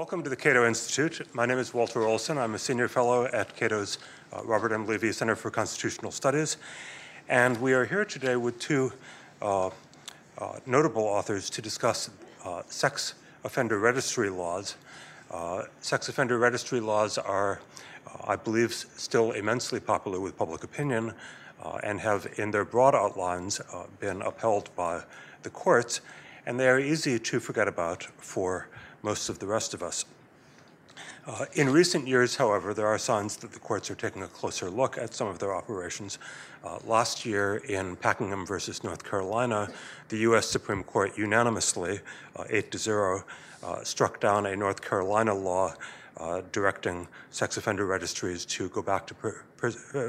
Welcome to the Cato Institute. My name is Walter Olson. I'm a senior fellow at Cato's uh, Robert M. Levy Center for Constitutional Studies. And we are here today with two uh, uh, notable authors to discuss uh, sex offender registry laws. Uh, sex offender registry laws are, uh, I believe, still immensely popular with public opinion and have, in their broad outlines, been upheld by the courts. And they are easy to forget about for most of the rest of us. Uh, in recent years, however, there are signs that the courts are taking a closer look at some of their operations. Uh, last year in Packingham versus North Carolina, the U.S. Supreme Court unanimously, uh, 8 to 0, uh, struck down a North Carolina law uh, directing sex offender registries to go back to uh,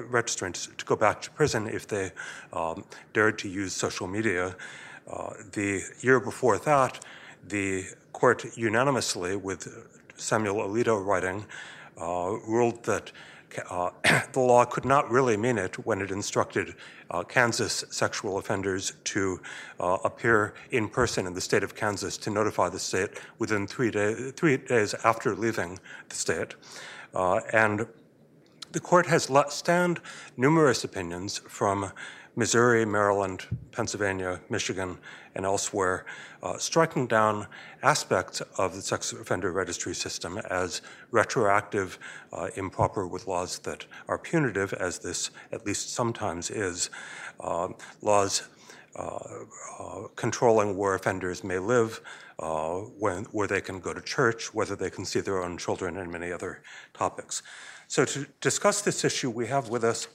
registrants to go back to prison if they um, dared to use social media. the year before that, the court unanimously, with Samuel Alito writing, uh, ruled that uh, the law could not really mean it when it instructed uh, Kansas sexual offenders to uh, appear in person in the state of Kansas to notify the state within three, day, three days after leaving the state. Uh, and the court has let stand numerous opinions from Missouri, Maryland, Pennsylvania, Michigan, and elsewhere, uh, striking down aspects of the sex offender registry system as retroactive, uh, improper with laws that are punitive, as this at least sometimes is. Uh, laws uh, controlling where offenders may live, uh, when, where they can go to church, whether they can see their own children, and many other topics. So, to discuss this issue, we have with us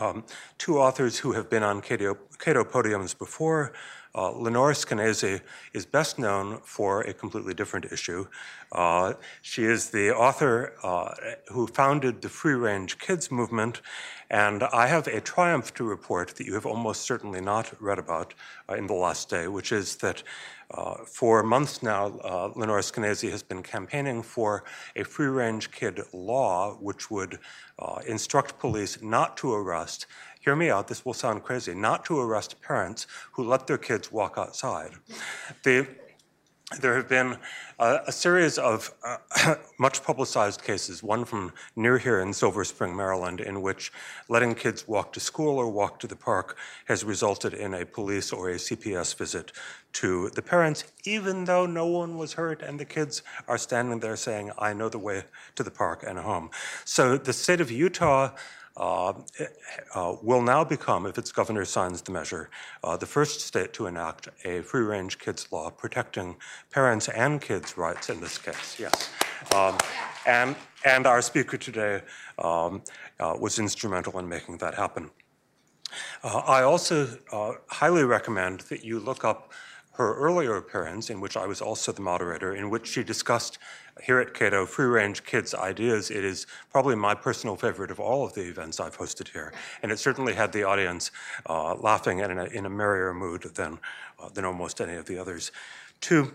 um, two authors who have been on Cato, Cato podiums before. Uh, Lenore Skenazy is best known for a completely different issue. Uh, she is the author uh, who founded the Free Range Kids movement, and I have a triumph to report that you have almost certainly not read about uh, in the last day, which is that uh, for months now, uh, Lenore Skenazy has been campaigning for a free range kid law which would uh, instruct police not to arrest, hear me out, this will sound crazy, not to arrest parents who let their kids walk outside. The, there have been uh, a series of uh, much publicized cases, one from near here in Silver Spring, Maryland, in which letting kids walk to school or walk to the park has resulted in a police or a CPS visit to the parents, even though no one was hurt and the kids are standing there saying, I know the way to the park and home. So the state of Utah uh, uh, will now become, if its governor signs the measure, uh, the first state to enact a free range kids law protecting parents and kids' rights in this case. Yes. Um, and, and our speaker today um, uh, was instrumental in making that happen. Uh, I also uh, highly recommend that you look up her earlier appearance, in which I was also the moderator, in which she discussed here at Cato free range kids ideas. It is probably my personal favorite of all of the events I've hosted here, and it certainly had the audience uh, laughing and in a, in a, merrier mood than, uh, than almost any of the others. To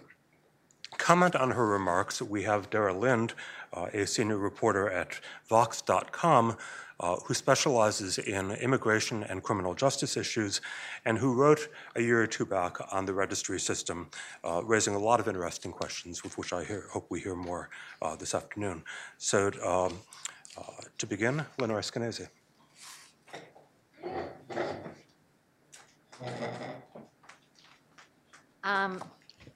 comment on her remarks, we have Dara Lind, uh, a senior reporter at Vox.com, uh, who specializes in immigration and criminal justice issues, and who wrote a year or two back on the registry system, uh, raising a lot of interesting questions, with which I hear, hope we hear more uh, this afternoon. So, um, uh, to begin, Lenore Skenazy. Um,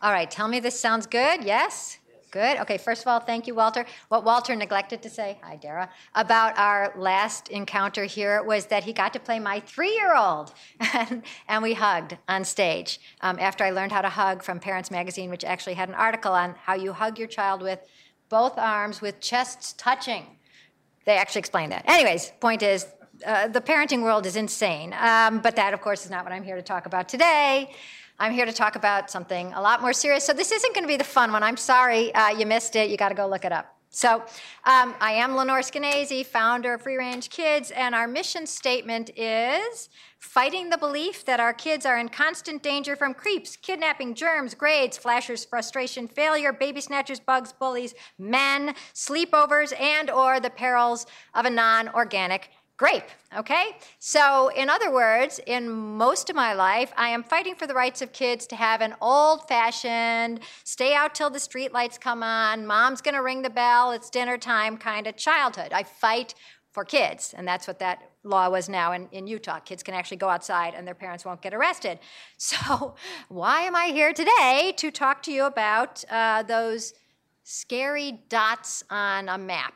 all right, tell me this sounds good. Yes? Good. Okay, first of all, thank you, Walter. What Walter neglected to say, hi, Dara, about our last encounter here was that he got to play my three year old, and, we hugged on stage um, after I learned how to hug from Parents Magazine, which actually had an article on how you hug your child with both arms with chests touching. They actually explained that. Anyways, point is, uh, the parenting world is insane. Um, but that, of course, is not what I'm here to talk about today. I'm here to talk about something a lot more serious. So this isn't going to be the fun one. I'm sorry uh, you missed it. You got to go look it up. So um, I am Lenore Skenazy, founder of Free Range Kids, and our mission statement is fighting the belief that our kids are in constant danger from creeps, kidnapping, germs, grades, flashers, frustration, failure, baby snatchers, bugs, bullies, men, sleepovers, and or the perils of a non-organic grape, okay? So, in other words, in most of my life, I am fighting for the rights of kids to have an old fashioned, stay out till the street lights come on, mom's gonna ring the bell, it's dinner time kind of childhood. I fight for kids, and that's what that law was now in, in Utah. Kids can actually go outside and their parents won't get arrested. So, why am I here today to talk to you about uh, those scary dots on a map?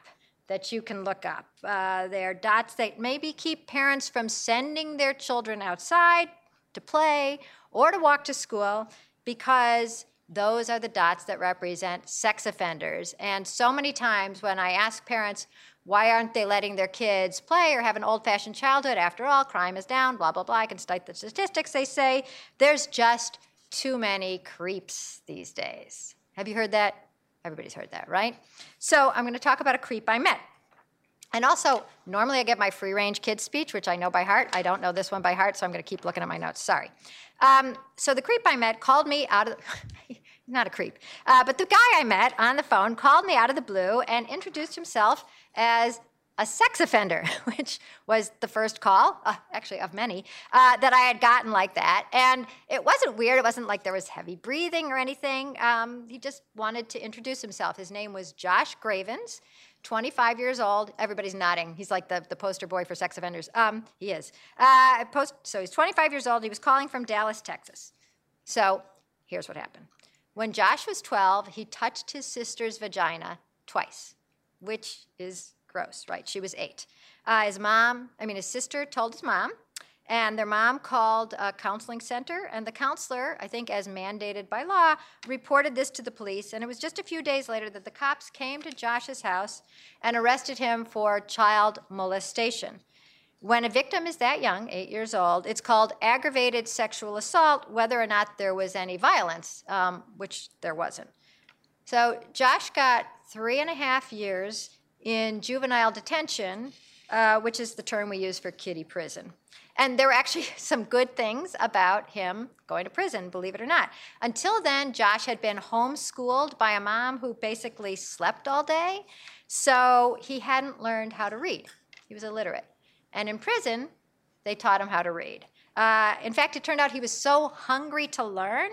That you can look up. Uh, they're dots that maybe keep parents from sending their children outside to play or to walk to school because those are the dots that represent sex offenders. And so many times when I ask parents, why aren't they letting their kids play or have an old fashioned childhood? After all, crime is down, blah, blah, blah. I can cite the statistics. They say there's just too many creeps these days. Have you heard that? Everybody's heard that, right? So I'm going to talk about a creep I met. And also, normally I get my free range kids speech, which I know by heart. I don't know this one by heart, so I'm going to keep looking at my notes. Sorry. Um, so the creep I met called me out of the, not a creep, uh, but the guy I met on the phone called me out of the blue and introduced himself as a sex offender, which was the first call, uh, actually of many, uh, that I had gotten like that. And it wasn't weird. It wasn't like there was heavy breathing or anything. Um, he just wanted to introduce himself. His name was Josh Gravens. 25 years old. Everybody's nodding. He's like the, the poster boy for sex offenders. Um, he is. Uh, post, so he's 25 years old. He was calling from Dallas, Texas. So here's what happened. When Josh was 12, he touched his sister's vagina twice, which is gross, right? She was eight. Uh, his mom, I mean, his sister told his mom, and their mom called a counseling center, and the counselor, I think as mandated by law, reported this to the police. And it was just a few days later that the cops came to Josh's house and arrested him for child molestation. When a victim is that young, eight years old, it's called aggravated sexual assault, whether or not there was any violence, um, which there wasn't. So Josh got three and a half years in juvenile detention, uh, which is the term we use for kiddie prison. And there were actually some good things about him going to prison, believe it or not. Until then, Josh had been homeschooled by a mom who basically slept all day, so he hadn't learned how to read. He was illiterate. And in prison, they taught him how to read. Uh, in fact, it turned out he was so hungry to learn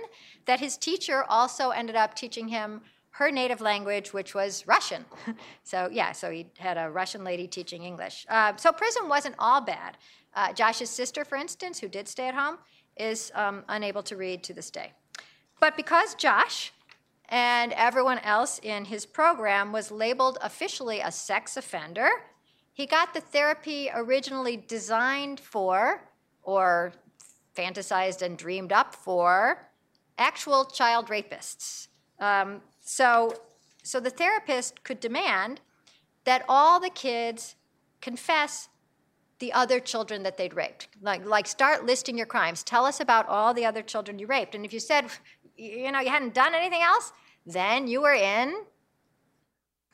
that his teacher also ended up teaching him her native language, which was Russian. so, yeah, so he had a Russian lady teaching English. Uh, so, prison wasn't all bad. Uh, Josh's sister, for instance, who did stay at home, is um, unable to read to this day. But because Josh and everyone else in his program was labeled officially a sex offender, he got the therapy originally designed for, or fantasized and dreamed up for, actual child rapists. Um, so, so the therapist could demand that all the kids confess the other children that they'd raped. Like, like start listing your crimes. Tell us about all the other children you raped. And if you said, you know, you hadn't done anything else, then you were in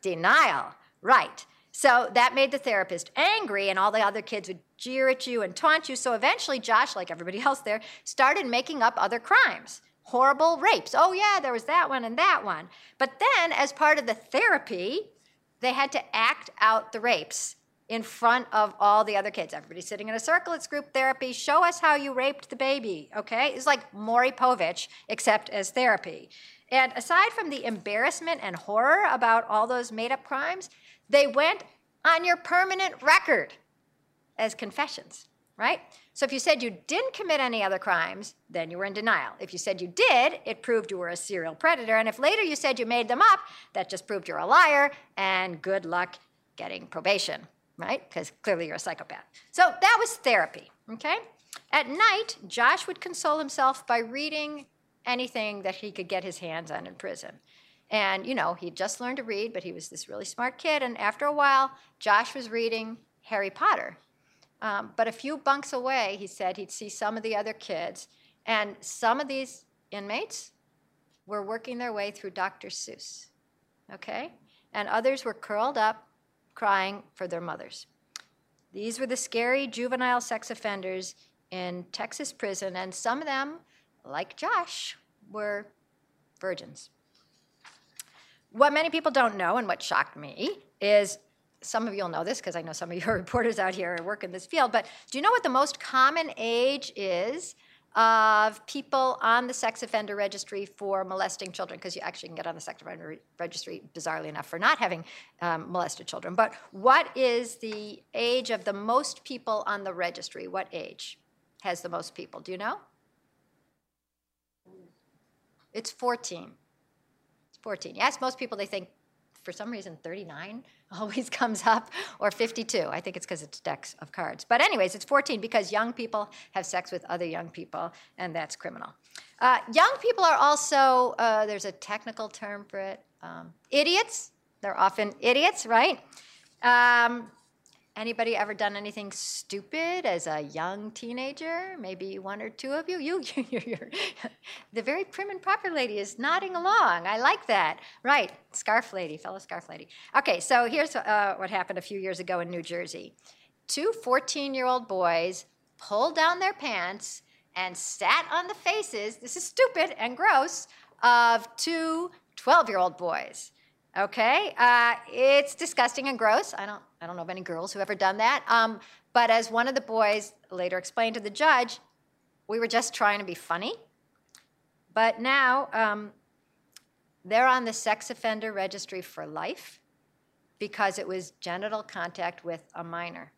denial. Right. So that made the therapist angry, and all the other kids would jeer at you and taunt you. So eventually, Josh, like everybody else there, started making up other crimes horrible rapes. Oh, yeah, there was that one and that one. But then, as part of the therapy, they had to act out the rapes in front of all the other kids. Everybody's sitting in a circle, it's group therapy. Show us how you raped the baby, okay? It's like Maury Povich, except as therapy. And aside from the embarrassment and horror about all those made up crimes, they went on your permanent record as confessions right? So if you said you didn't commit any other crimes, then you were in denial. If you said you did, it proved you were a serial predator. And if later you said you made them up, that just proved you're a liar, and good luck getting probation, right? Because clearly you're a psychopath. So that was therapy, okay? At night, Josh would console himself by reading anything that he could get his hands on in prison. And, you know, he'd just learned to read, but he was this really smart kid. And after a while, Josh was reading Harry Potter um, but a few bunks away, he said he'd see some of the other kids, and some of these inmates were working their way through Dr. Seuss, okay? And others were curled up, crying for their mothers. These were the scary juvenile sex offenders in Texas prison, and some of them, like Josh, were virgins. What many people don't know, and what shocked me, is some of you will know this because I know some of you are reporters out here work in this field, but do you know what the most common age is of people on the sex offender registry for molesting children? Because you actually can get on the sex offender registry, bizarrely enough, for not having um, molested children. But what is the age of the most people on the registry? What age has the most people? Do you know? It's 14. It's 14. Yes, most people, they think for some reason 39 always comes up, or 52. I think it's because it's decks of cards. But, anyways, it's 14 because young people have sex with other young people, and that's criminal. Uh, young people are also, uh, there's a technical term for it, um, idiots. They're often idiots, right? Um, Anybody ever done anything stupid as a young teenager? Maybe one or two of you. You, you're, you're, the very prim and proper lady is nodding along. I like that. Right, scarf lady, fellow scarf lady. Okay, so here's uh, what happened a few years ago in New Jersey. Two 14-year-old boys pulled down their pants and sat on the faces. This is stupid and gross of two 12-year-old boys. Okay, uh, it's disgusting and gross. I don't, I don't know of any girls who ever done that. Um, but as one of the boys later explained to the judge, we were just trying to be funny. But now um, they're on the sex offender registry for life because it was genital contact with a minor.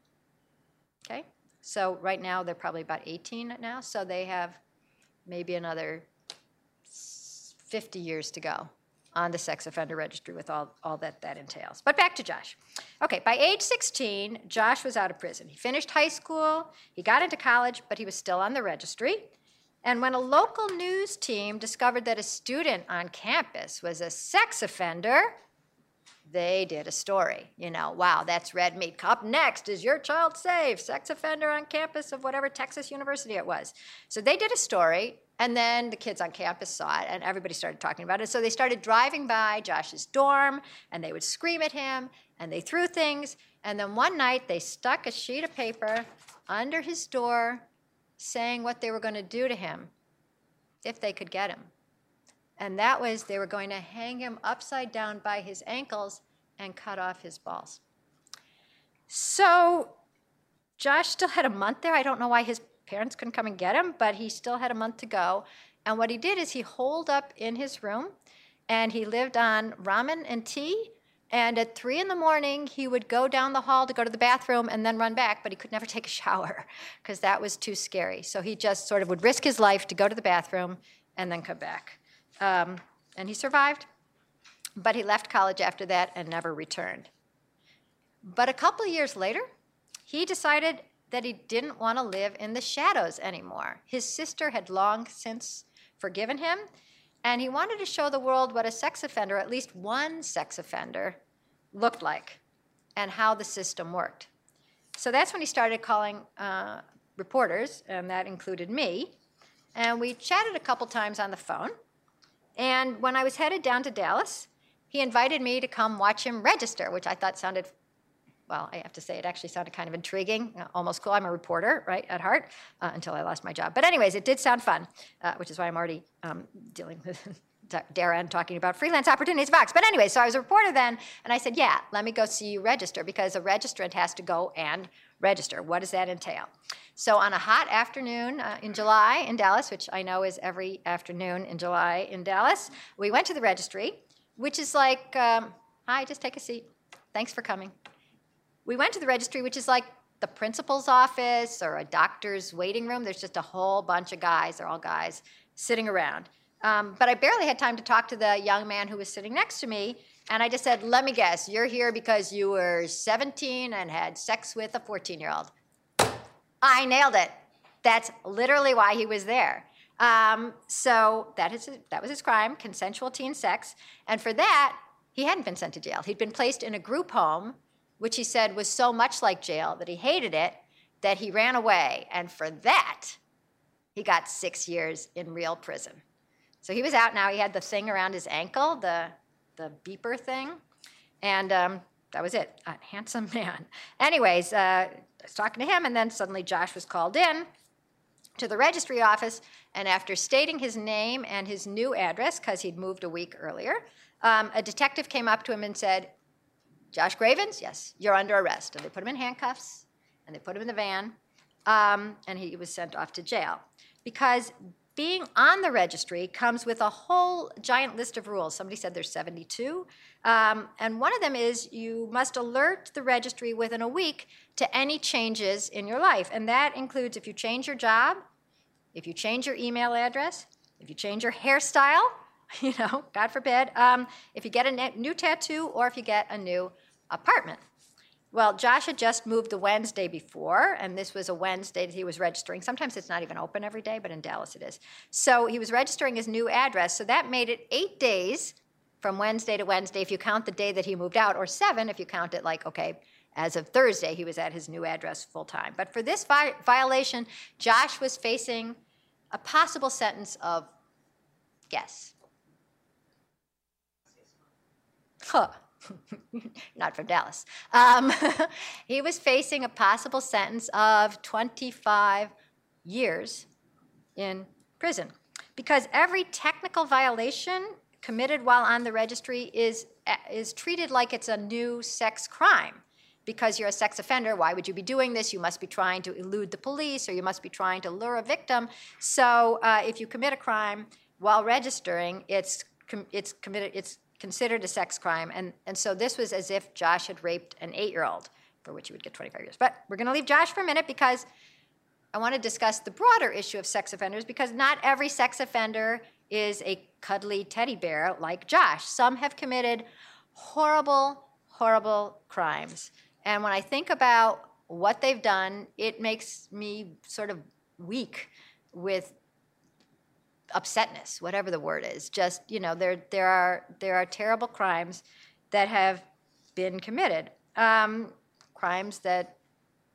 Okay, so right now they're probably about 18 now, so they have maybe another 50 years to go on the sex offender registry with all, all that that entails. But back to Josh. Okay, by age 16, Josh was out of prison. He finished high school, he got into college, but he was still on the registry. And when a local news team discovered that a student on campus was a sex offender, they did a story. You know, wow, that's red meat. Up next is your child safe? Sex offender on campus of whatever Texas university it was. So they did a story, and then the kids on campus saw it, and everybody started talking about it. So they started driving by Josh's dorm, and they would scream at him, and they threw things. And then one night, they stuck a sheet of paper under his door saying what they were going to do to him if they could get him. And that was they were going to hang him upside down by his ankles and cut off his balls. So Josh still had a month there. I don't know why his parents couldn't come and get him, but he still had a month to go. And what he did is he holed up in his room and he lived on ramen and tea. And at three in the morning, he would go down the hall to go to the bathroom and then run back, but he could never take a shower because that was too scary. So he just sort of would risk his life to go to the bathroom and then come back. Um, and he survived, but he left college after that and never returned. But a couple of years later, he decided that he didn't want to live in the shadows anymore. His sister had long since forgiven him, and he wanted to show the world what a sex offender, at least one sex offender, looked like and how the system worked. So that's when he started calling uh, reporters, and that included me. And we chatted a couple times on the phone. And when I was headed down to Dallas, he invited me to come watch him register, which I thought sounded, well, I have to say, it actually sounded kind of intriguing, uh, almost cool. I'm a reporter, right, at heart, uh, until I lost my job. But, anyways, it did sound fun, uh, which is why I'm already um, dealing with Dara and talking about freelance opportunities Vox. But anyway, so I was a reporter then, and I said, yeah, let me go see you register because a registrant has to go and register. What does that entail? So on a hot afternoon uh, in July in Dallas, which I know is every afternoon in July in Dallas, we went to the registry, which is like, um, hi, just take a seat. Thanks for coming. We went to the registry, which is like the principal's office or a doctor's waiting room. There's just a whole bunch of guys, they're all guys, sitting around. Um, but I barely had time to talk to the young man who was sitting next to me. And I just said, let me guess, you're here because you were 17 and had sex with a 14 year old. I nailed it. That's literally why he was there. Um, so that, is, that was his crime, consensual teen sex. And for that, he hadn't been sent to jail. He'd been placed in a group home, which he said was so much like jail that he hated it that he ran away. And for that, he got six years in real prison. So he was out now. He had the thing around his ankle, the, the beeper thing. And um, that was it. A handsome man. Anyways, uh, I was talking to him, and then suddenly Josh was called in to the registry office. And after stating his name and his new address, because he'd moved a week earlier, um, a detective came up to him and said, Josh Gravens, yes, you're under arrest. And they put him in handcuffs and they put him in the van, um, and he was sent off to jail. Because being on the registry comes with a whole giant list of rules. Somebody said there's 72. Um, and one of them is you must alert the registry within a week to any changes in your life. And that includes if you change your job, if you change your email address, if you change your hairstyle, you know, God forbid, um, if you get a new tattoo or if you get a new apartment. Well, Josh had just moved the Wednesday before, and this was a Wednesday that he was registering. Sometimes it's not even open every day, but in Dallas it is. So he was registering his new address, so that made it eight days from Wednesday to Wednesday if you count the day that he moved out, or seven if you count it like, okay, as of Thursday, he was at his new address full time. But for this vi- violation, Josh was facing a possible sentence of, guess. Huh. Not from Dallas. Um, he was facing a possible sentence of 25 years in prison because every technical violation committed while on the registry is, is treated like it's a new sex crime because you're a sex offender, why would you be doing this? You must be trying to elude the police or you must be trying to lure a victim. So uh, if you commit a crime while registering, it's, com- it's, committed, it's considered a sex crime. And, and so this was as if Josh had raped an eight year old, for which he would get 25 years. But we're going to leave Josh for a minute because I want to discuss the broader issue of sex offenders because not every sex offender is a cuddly teddy bear like Josh. Some have committed horrible, horrible crimes. And when I think about what they've done, it makes me sort of weak with upsetness, whatever the word is. Just you know, there there are there are terrible crimes that have been committed, um, crimes that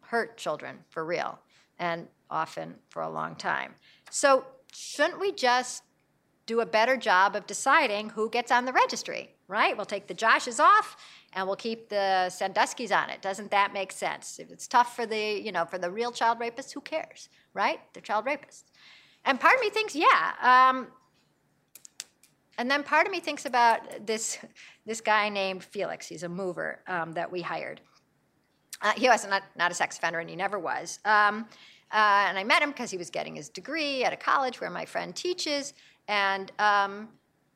hurt children for real, and often for a long time. So shouldn't we just do a better job of deciding who gets on the registry? Right? We'll take the Joshes off and we'll keep the Sandusky's on it. Doesn't that make sense? If it's tough for the, you know, for the real child rapists, who cares, right? They're child rapists. And part of me thinks, yeah. Um, and then part of me thinks about this, this guy named Felix. He's a mover um, that we hired. Uh, he was not, not a sex offender, and he never was. Um, uh, and I met him because he was getting his degree at a college where my friend teaches. And um,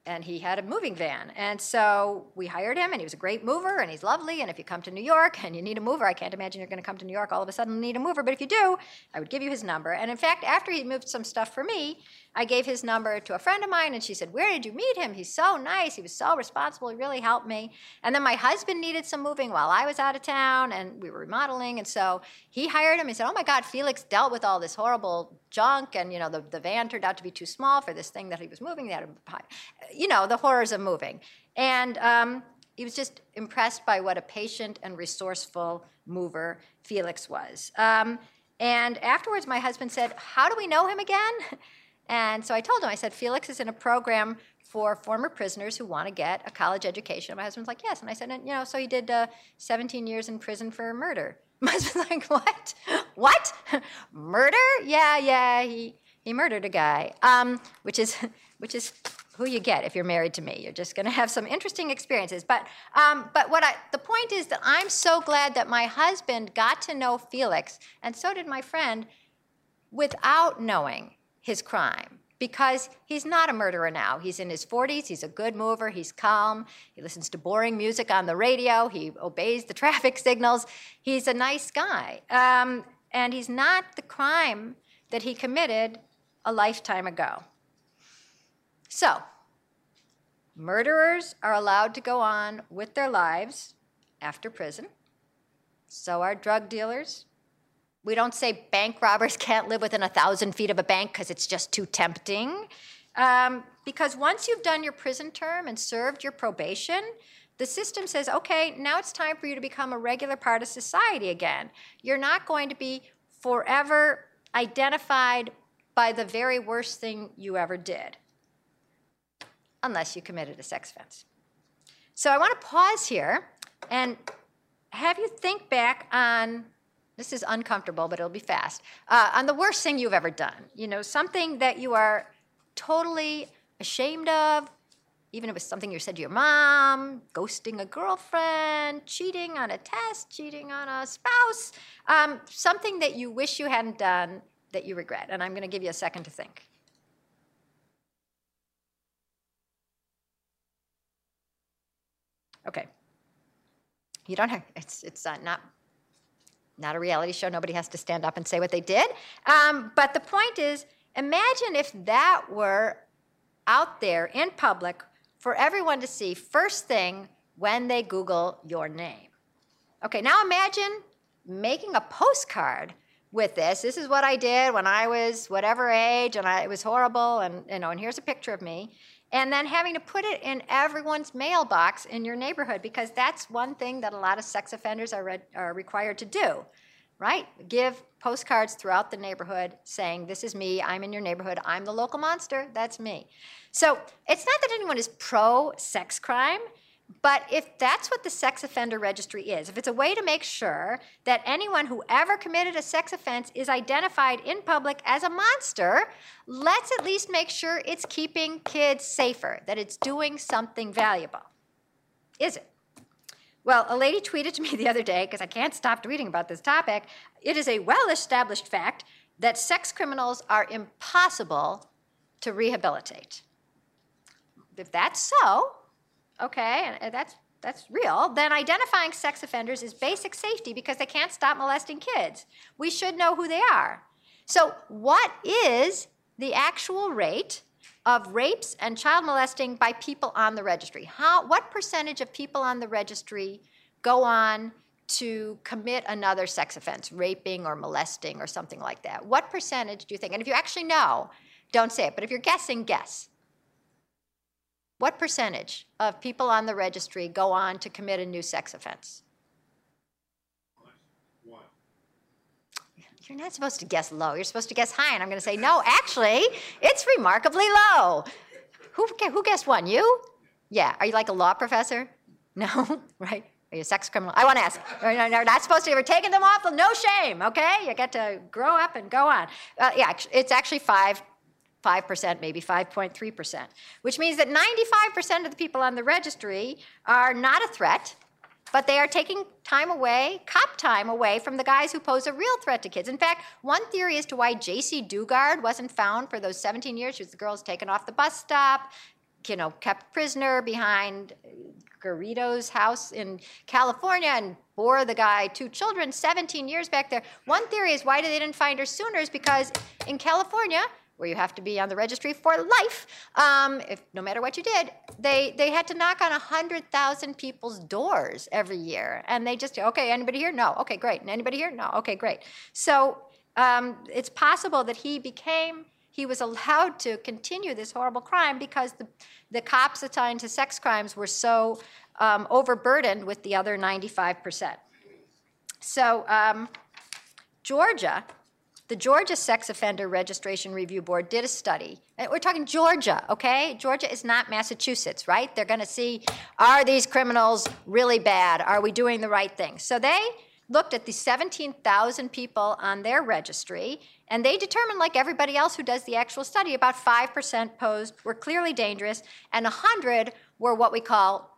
and he had a moving van. And so we hired him, and he was a great mover, and he's lovely. And if you come to New York and you need a mover, I can't imagine you're going to come to New York all of a sudden and need a mover, but if you do, I would give you his number. And in fact, after he moved some stuff for me, I gave his number to a friend of mine, and she said, Where did you meet him? He's so nice. He was so responsible. He really helped me. And then my husband needed some moving while I was out of town, and we were remodeling. And so he hired him. He said, Oh my God, Felix dealt with all this horrible junk, and you know, the, the van turned out to be too small for this thing that he was moving. That, you know, the horrors of moving. And um, he was just impressed by what a patient and resourceful mover Felix was. Um, and afterwards, my husband said, How do we know him again? And so I told him, I said, Felix is in a program for former prisoners who want to get a college education. My husband's like, yes. And I said, and, you know, so he did uh, 17 years in prison for murder. My husband's like, what? What? murder? Yeah, yeah. He he murdered a guy. Um, which is which is who you get if you're married to me. You're just going to have some interesting experiences. But um, but what I the point is that I'm so glad that my husband got to know Felix, and so did my friend, without knowing his crime because he's not a murderer now. He's in his 40s, he's a good mover, he's calm, he listens to boring music on the radio, he obeys the traffic signals. He's a nice guy. Um, and he's not the crime that he committed a lifetime ago. So, murderers are allowed to go on with their lives after prison. So are drug dealers, we don't say bank robbers can't live within a thousand feet of a bank because it's just too tempting. Um, because once you've done your prison term and served your probation, the system says, okay, now it's time for you to become a regular part of society again. You're not going to be forever identified by the very worst thing you ever did, unless you committed a sex offense. So I want to pause here and have you think back on this is uncomfortable, but it'll be fast. Uh, on the worst thing you've ever done, you know, something that you are totally ashamed of, even if it was something you said to your mom, ghosting a girlfriend, cheating on a test, cheating on a spouse, um, something that you wish you hadn't done that you regret. And I'm going to give you a second to think. Okay. You don't have, it's, it's uh, not, not a reality show. Nobody has to stand up and say what they did. Um, but the point is, imagine if that were out there in public for everyone to see first thing when they Google your name. Okay, now imagine making a postcard with this. This is what I did when I was whatever age, and I, it was horrible, and you know, and here's a picture of me and then having to put it in everyone's mailbox in your neighborhood because that's one thing that a lot of sex offenders are, re- are required to do right? Give postcards throughout the neighborhood saying this is me i'm in your neighborhood i'm the local monster that's me. So it's not that anyone is pro sex crime but if that's what the sex offender registry is, if it's a way to make sure that anyone who ever committed a sex offense is identified in public as a monster, let's at least make sure it's keeping kids safer, that it's doing something valuable. Is it? Well, a lady tweeted to me the other day, because I can't stop tweeting about this topic. It is a well established fact that sex criminals are impossible to rehabilitate. If that's so, okay, and uh, that's that's real, then identifying sex offenders is basic safety because they can't stop molesting kids. We should know who they are. So, what is the actual rate of rapes and child molesting by people on the registry? How, what percentage of people on the registry go on to commit another sex offense, raping or molesting or something like that? What percentage do you think? And if you actually know, don't say it, but if you're guessing, guess. What percentage of people on the registry go on to commit a new sex offense? One. You're not supposed to guess low. You're supposed to guess high. And I'm going to say, no, actually, it's remarkably low. Who, who guessed one? You? Yeah. Are you like a law professor? No? right? Are you a sex criminal? I want to ask. You're not supposed to. You're taking them off. No shame, okay? You get to grow up and go on. Uh, yeah, it's actually five 5%, maybe 5.3%, which means that 95% of the people on the registry are not a threat, but they are taking time away, cop time away from the guys who pose a real threat to kids. In fact, one theory as to why Jaycee Dugard wasn't found for those 17 years, she was the girl taken off the bus stop, you know, kept prisoner behind Garrido's house in California and bore the guy two children, 17 years back there. One theory is why they didn't find her sooner is because in California, where you have to be on the registry for life, um, if no matter what you did, they they had to knock on hundred thousand people's doors every year, and they just okay, anybody here? No. Okay, great. And anybody here? No. Okay, great. So um, it's possible that he became he was allowed to continue this horrible crime because the the cops assigned to sex crimes were so um, overburdened with the other ninety five percent. So um, Georgia the Georgia Sex Offender Registration Review Board did a study. We're talking Georgia, okay? Georgia is not Massachusetts, right? They're going to see are these criminals really bad? Are we doing the right thing? So they looked at the 17,000 people on their registry, and they determined, like everybody else who does the actual study, about 5% posed were clearly dangerous, and 100 were what we call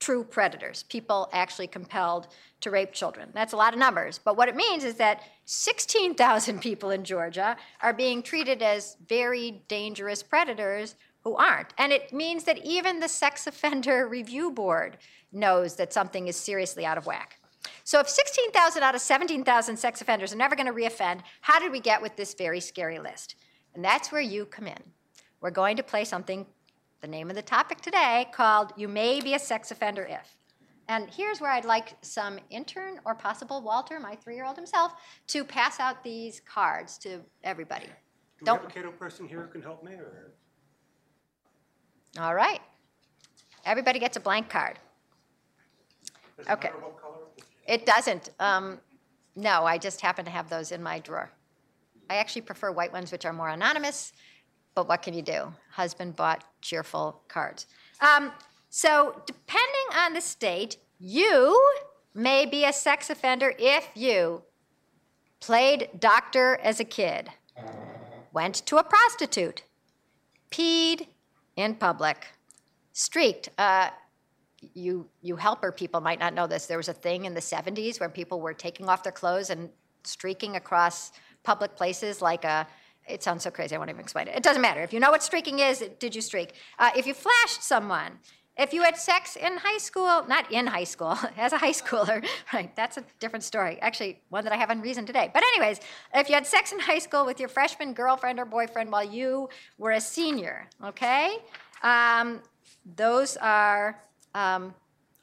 true predators, people actually compelled to rape children. That's a lot of numbers. But what it means is that 16,000 people in Georgia are being treated as very dangerous predators who aren't. And it means that even the Sex Offender Review Board knows that something is seriously out of whack. So if 16,000 out of 17,000 sex offenders are never going to reoffend, how did we get with this very scary list? And that's where you come in. We're going to play something the name of the topic today called You May Be a Sex Offender If. And here's where I'd like some intern or possible Walter, my three year old himself, to pass out these cards to everybody. Do we Don't- have a Cato person here who can help me, or? All right. Everybody gets a blank card. Does it Okay. what color? It doesn't. Um, no, I just happen to have those in my drawer. I actually prefer white ones, which are more anonymous, but what can you do? Husband bought cheerful cards. Um, so, depending on the state, you may be a sex offender if you played doctor as a kid, went to a prostitute, peed in public, streaked. Uh, you you helper people might not know this. There was a thing in the 70s where people were taking off their clothes and streaking across public places like a it sounds so crazy, I won't even explain it. It doesn't matter. If you know what streaking is, did you streak? Uh, if you flashed someone, if you had sex in high school, not in high school, as a high schooler, right, that's a different story. Actually, one that I have on Reason today. But, anyways, if you had sex in high school with your freshman girlfriend or boyfriend while you were a senior, okay, um, those are um,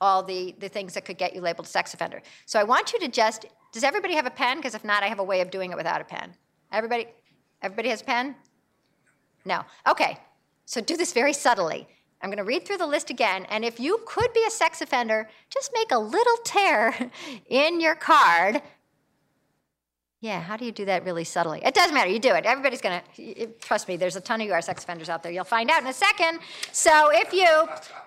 all the, the things that could get you labeled sex offender. So I want you to just, does everybody have a pen? Because if not, I have a way of doing it without a pen. Everybody, everybody has pen? No. Okay. So do this very subtly. I'm going to read through the list again, and if you could be a sex offender, just make a little tear in your card yeah, how do you do that really subtly? It doesn't matter. You do it. Everybody's to, trust me, there's a ton of you are sex offenders out there. You'll find out in a second. So if you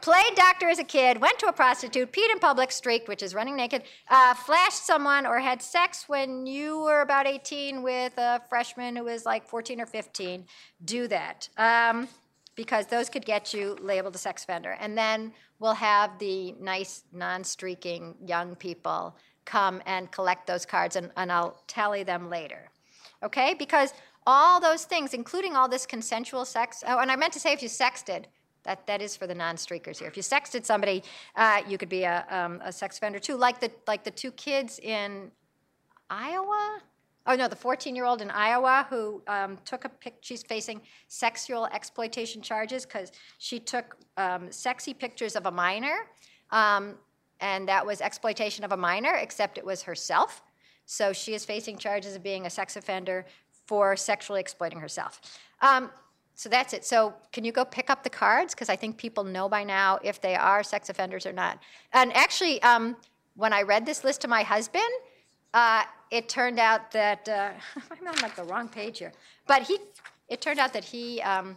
played doctor as a kid, went to a prostitute, peed in public, streaked, which is running naked, uh, flashed someone, or had sex when you were about 18 with a freshman who was like 14 or 15, do that. Um, because those could get you labeled a sex offender. And then we'll have the nice, non streaking young people come and collect those cards, and, and I'll tally them later. Okay? Because all those things, including all this consensual sex, oh, and I meant to say if you sexted, that, that is for the non-streakers here. If you sexted somebody, uh, you could be a, um, a sex offender too, like the, like the two kids in Iowa. Oh no, the 14-year-old in Iowa who um, took a pic. She's facing sexual exploitation charges because she took um, sexy pictures of a minor. And that was exploitation of a minor, except it was herself. So she is facing charges of being a sex offender for sexually exploiting herself. Um, so that's it. So can you go pick up the cards? Because I think people know by now if they are sex offenders or not. And actually, um, when I read this list to my husband, uh, it turned out that uh, I'm on like the wrong page here. But he, it turned out that he um,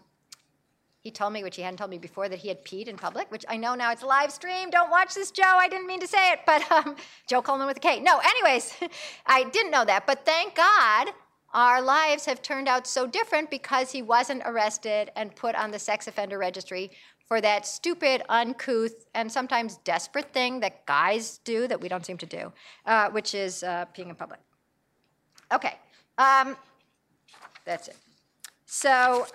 he told me, which he hadn't told me before, that he had peed in public, which I know now it's live stream. Don't watch this, Joe. I didn't mean to say it, but um, Joe Kolman with a K. No, anyways, I didn't know that. But thank God our lives have turned out so different because he wasn't arrested and put on the sex offender registry for that stupid, uncouth, and sometimes desperate thing that guys do that we don't seem to do, uh, which is uh, peeing in public. Okay, um, that's it. So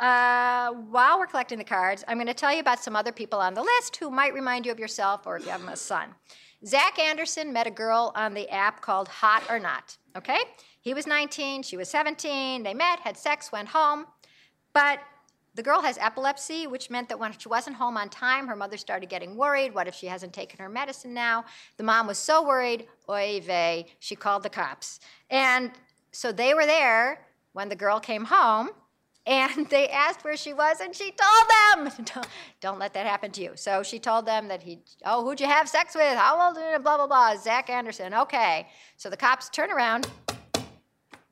uh, while we're collecting the cards, I'm going to tell you about some other people on the list who might remind you of yourself or if you have a son. Zach Anderson met a girl on the app called Hot or Not. Okay? He was 19, she was 17. They met, had sex, went home. But the girl has epilepsy, which meant that when she wasn't home on time, her mother started getting worried. What if she hasn't taken her medicine now? The mom was so worried, oy vey, she called the cops. And so they were there when the girl came home and they asked where she was, and she told them, don't, don't, let that happen to you. So she told them that he, oh, who'd you have sex with? How old? are you? Blah, blah, blah. Zach Anderson. Okay. So the cops turn around,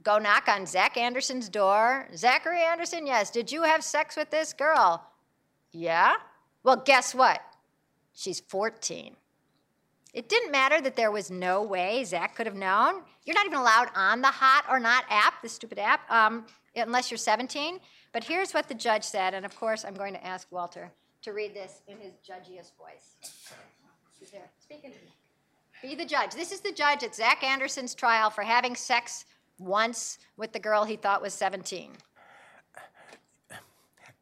go knock on Zach Anderson's door. Zachary Anderson, yes. Did you have sex with this girl? Yeah. Well, guess what? She's 14. It didn't matter that there was no way Zach could have known. You're not even allowed on the Hot or Not app, the stupid app. Um, unless you're 17. But here's what the judge said, and of course, I'm going to ask Walter to read this in his judgiest voice. There. Speaking Be the judge. This is the judge at Zach Anderson's trial for having sex once with the girl he thought was 17.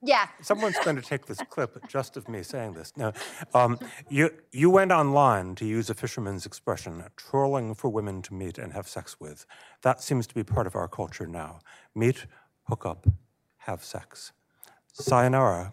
Yeah. Someone's going to take this clip just of me saying this. Now, um, you, you went online, to use a fisherman's expression, trolling for women to meet and have sex with. That seems to be part of our culture now. Meet, hook up, have sex. Sayonara,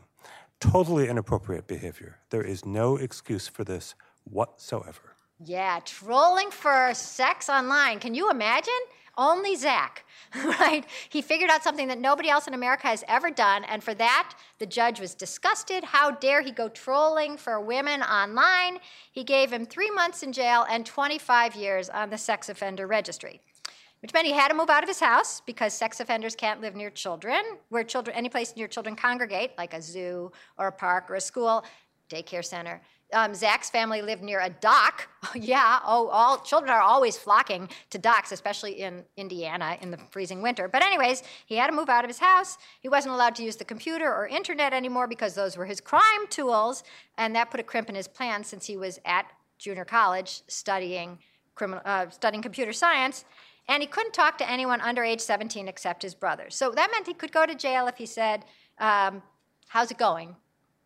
totally inappropriate behavior. There is no excuse for this whatsoever. Yeah, trolling for sex online. Can you imagine? Only Zach, right? He figured out something that nobody else in America has ever done, and for that, the judge was disgusted. How dare he go trolling for women online? He gave him three months in jail and 25 years on the sex offender registry which meant he had to move out of his house because sex offenders can't live near children, where children, any place near children congregate, like a zoo or a park or a school, daycare center. um, Zach's family lived near a dock. yeah, oh, all children are always flocking to docks, especially in Indiana in the freezing winter. But anyways, he had to move out of his house. He wasn't allowed to use the computer or internet anymore because those were his crime tools, and that put a crimp in his plans since he was at junior college studying criminal, uh, studying computer science. And he couldn't talk to anyone under age 17 except his brothers. So that meant he could go to jail if he said, um, How's it going?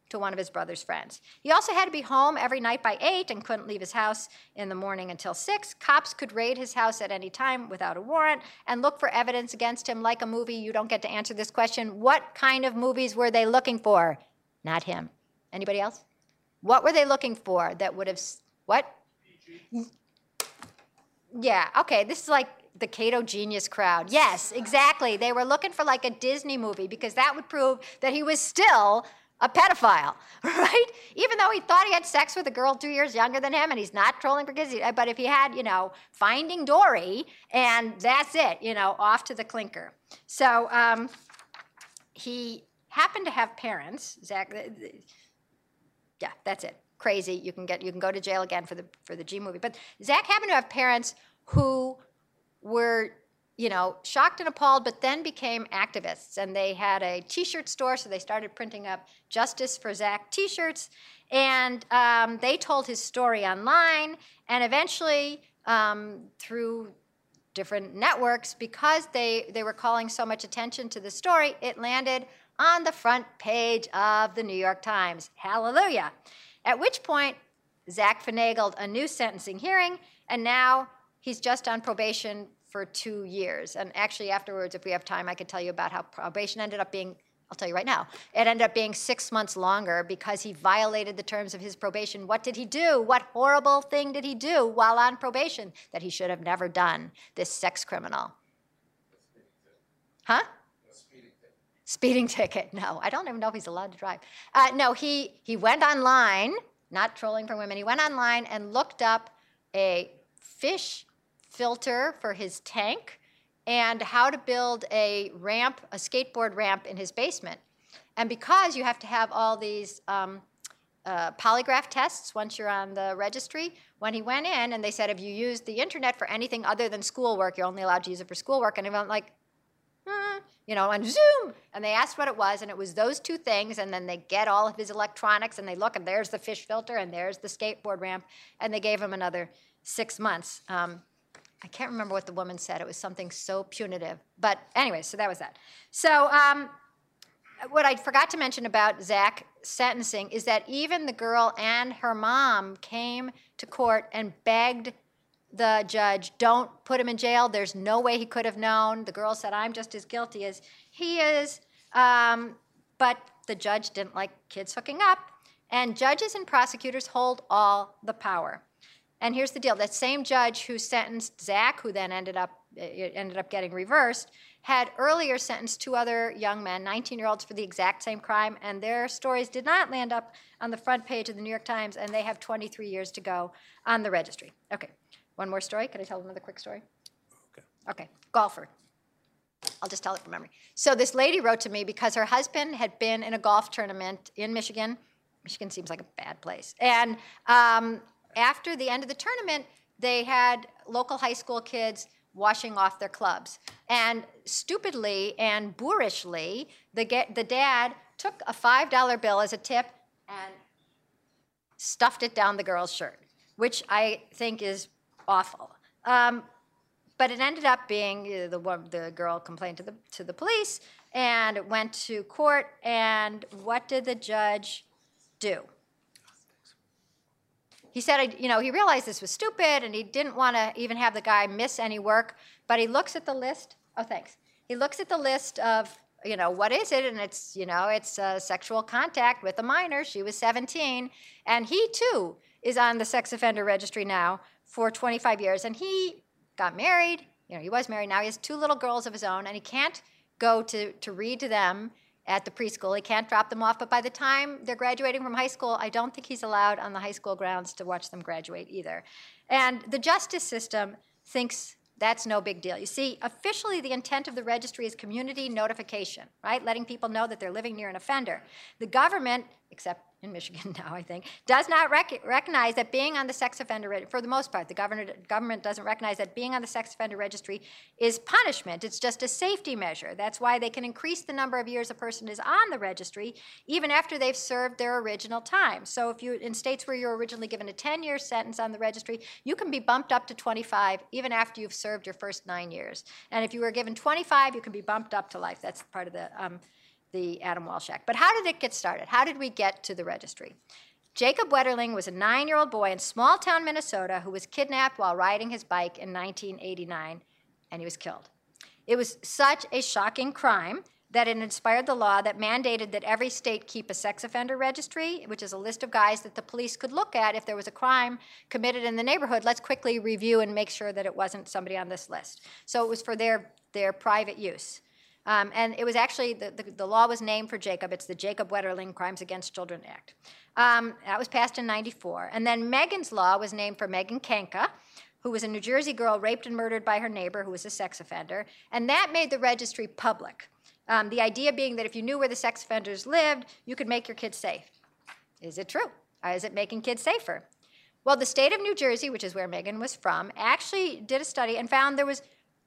to one of his brother's friends. He also had to be home every night by 8 and couldn't leave his house in the morning until 6. Cops could raid his house at any time without a warrant and look for evidence against him like a movie. You don't get to answer this question. What kind of movies were they looking for? Not him. Anybody else? What were they looking for that would have what? Yeah, okay, this is like the Cato genius crowd. Yes, exactly. They were looking for like a Disney movie because that would prove that he was still a pedophile, right? Even though he thought he had sex with a girl two years younger than him and he's not trolling for kids, but if he had, you know, finding Dory and that's it, you know, off to the clinker. So um, he happened to have parents, Zach, yeah, that's it. Crazy. You can get you can go to jail again for the for the G movie. But Zach happened to have parents who were you know, shocked and appalled, but then became activists. And they had a t shirt store, so they started printing up Justice for Zach t shirts. And um, they told his story online. And eventually, um, through different networks, because they, they were calling so much attention to the story, it landed on the front page of the New York Times. Hallelujah. At which point, Zach finagled a new sentencing hearing, and now he's just on probation for two years. And actually, afterwards, if we have time, I could tell you about how probation ended up being. I'll tell you right now. It ended up being six months longer because he violated the terms of his probation. What did he do? What horrible thing did he do while on probation that he should have never done? This sex criminal. Huh? Speeding ticket. No, I don't even know if he's allowed to drive. Uh, no, he, he went online, not trolling for women, he went online and looked up a fish filter for his tank and how to build a ramp, a skateboard ramp in his basement. And because you have to have all these um, uh, polygraph tests once you're on the registry, when he went in and they said, Have you used the internet for anything other than schoolwork, you're only allowed to use it for schoolwork. And he went like, hmm, you know, and zoom. And they asked what it was, and it was those two things. And then they get all of his electronics and they look, and there's the fish filter, and there's the skateboard ramp. And they gave him another six months. Um, I can't remember what the woman said. It was something so punitive. But anyway, so that was that. So um, what I forgot to mention about Zach sentencing is that even the girl and her mom came to court and begged the judge, don't put him in jail. There's no way he could have known. The girl said, I'm just as guilty as he is. Um, but the judge didn't like kids hooking up. And judges and prosecutors hold all the power. And here's the deal: that same judge who sentenced Zach, who then ended up ended up getting reversed, had earlier sentenced two other young men, 19-year-olds, for the exact same crime, and their stories did not land up on the front page of the New York Times, and they have 23 years to go on the registry. Okay, one more story. Can I tell another quick story? Okay. Okay, golfer. I'll just tell it from memory. So this lady wrote to me because her husband had been in a golf tournament in Michigan. Michigan seems like a bad place, and um, after the end of the tournament, they had local high school kids washing off their clubs. And stupidly and boorishly, the, get, the dad took a $5 bill as a tip and stuffed it down the girl's shirt, which I think is awful. Um, but it ended up being uh, the, the girl complained to the, to the police and went to court. And what did the judge do? He said, you know, he realized this was stupid and he didn't want to even have the guy miss any work, but he looks at the list. Oh, thanks. He looks at the list of, you know, what is it? And it's, you know, it's uh, sexual contact with a minor. She was 17. And he, too, is on the sex offender registry now for 25 years. And he got married. You know, he was married. Now he has two little girls of his own, and he can't go to, to read to them at the preschool. He can't drop them off, but by the time they're graduating from high school, I don't think he's allowed on the high school grounds to watch them graduate either. And the justice system thinks that's no big deal. You see, officially, the intent of the registry is community notification, right? Letting people know that they're living near an offender. The government, except in Michigan now, I think, does not rec- recognize that being on the sex offender registry, for the most part, the government, government doesn't recognize that being on the sex offender registry is punishment. It's just a safety measure. That's why they can increase the number of years a person is on the registry even after they've served their original time. So if you, in states where you're originally given a 10-year sentence on the registry, you can be bumped up to 25 even after you've served your first nine years. And if you were given 25, you can be bumped up to life. That's part of the um, the Adam Walsh Act. But how did it get started? How did we get to the registry? Jacob Wetterling was a nine year old boy in small town Minnesota who was kidnapped while riding his bike in 1989, and he was killed. It was such a shocking crime that it inspired the law that mandated that every state keep a sex offender registry, which is a list of guys that the police could look at if there was a crime committed in the neighborhood. Let's quickly review and make sure that it wasn't somebody on this list. So it was for their, their private use. Um, and it was actually, the, the, the, law was named for Jacob. It's the Jacob Wetterling Crimes Against Children Act. Um, that was passed in 94. And then Megan's law was named for Megan Kanka, who was a New Jersey girl raped and murdered by her neighbor who was a sex offender. And that made the registry public. Um, the idea being that if you knew where the sex offenders lived, you could make your kids safe. Is it true? Or is it making kids safer? Well, the state of New Jersey, which is where Megan was from, actually did a study and found there was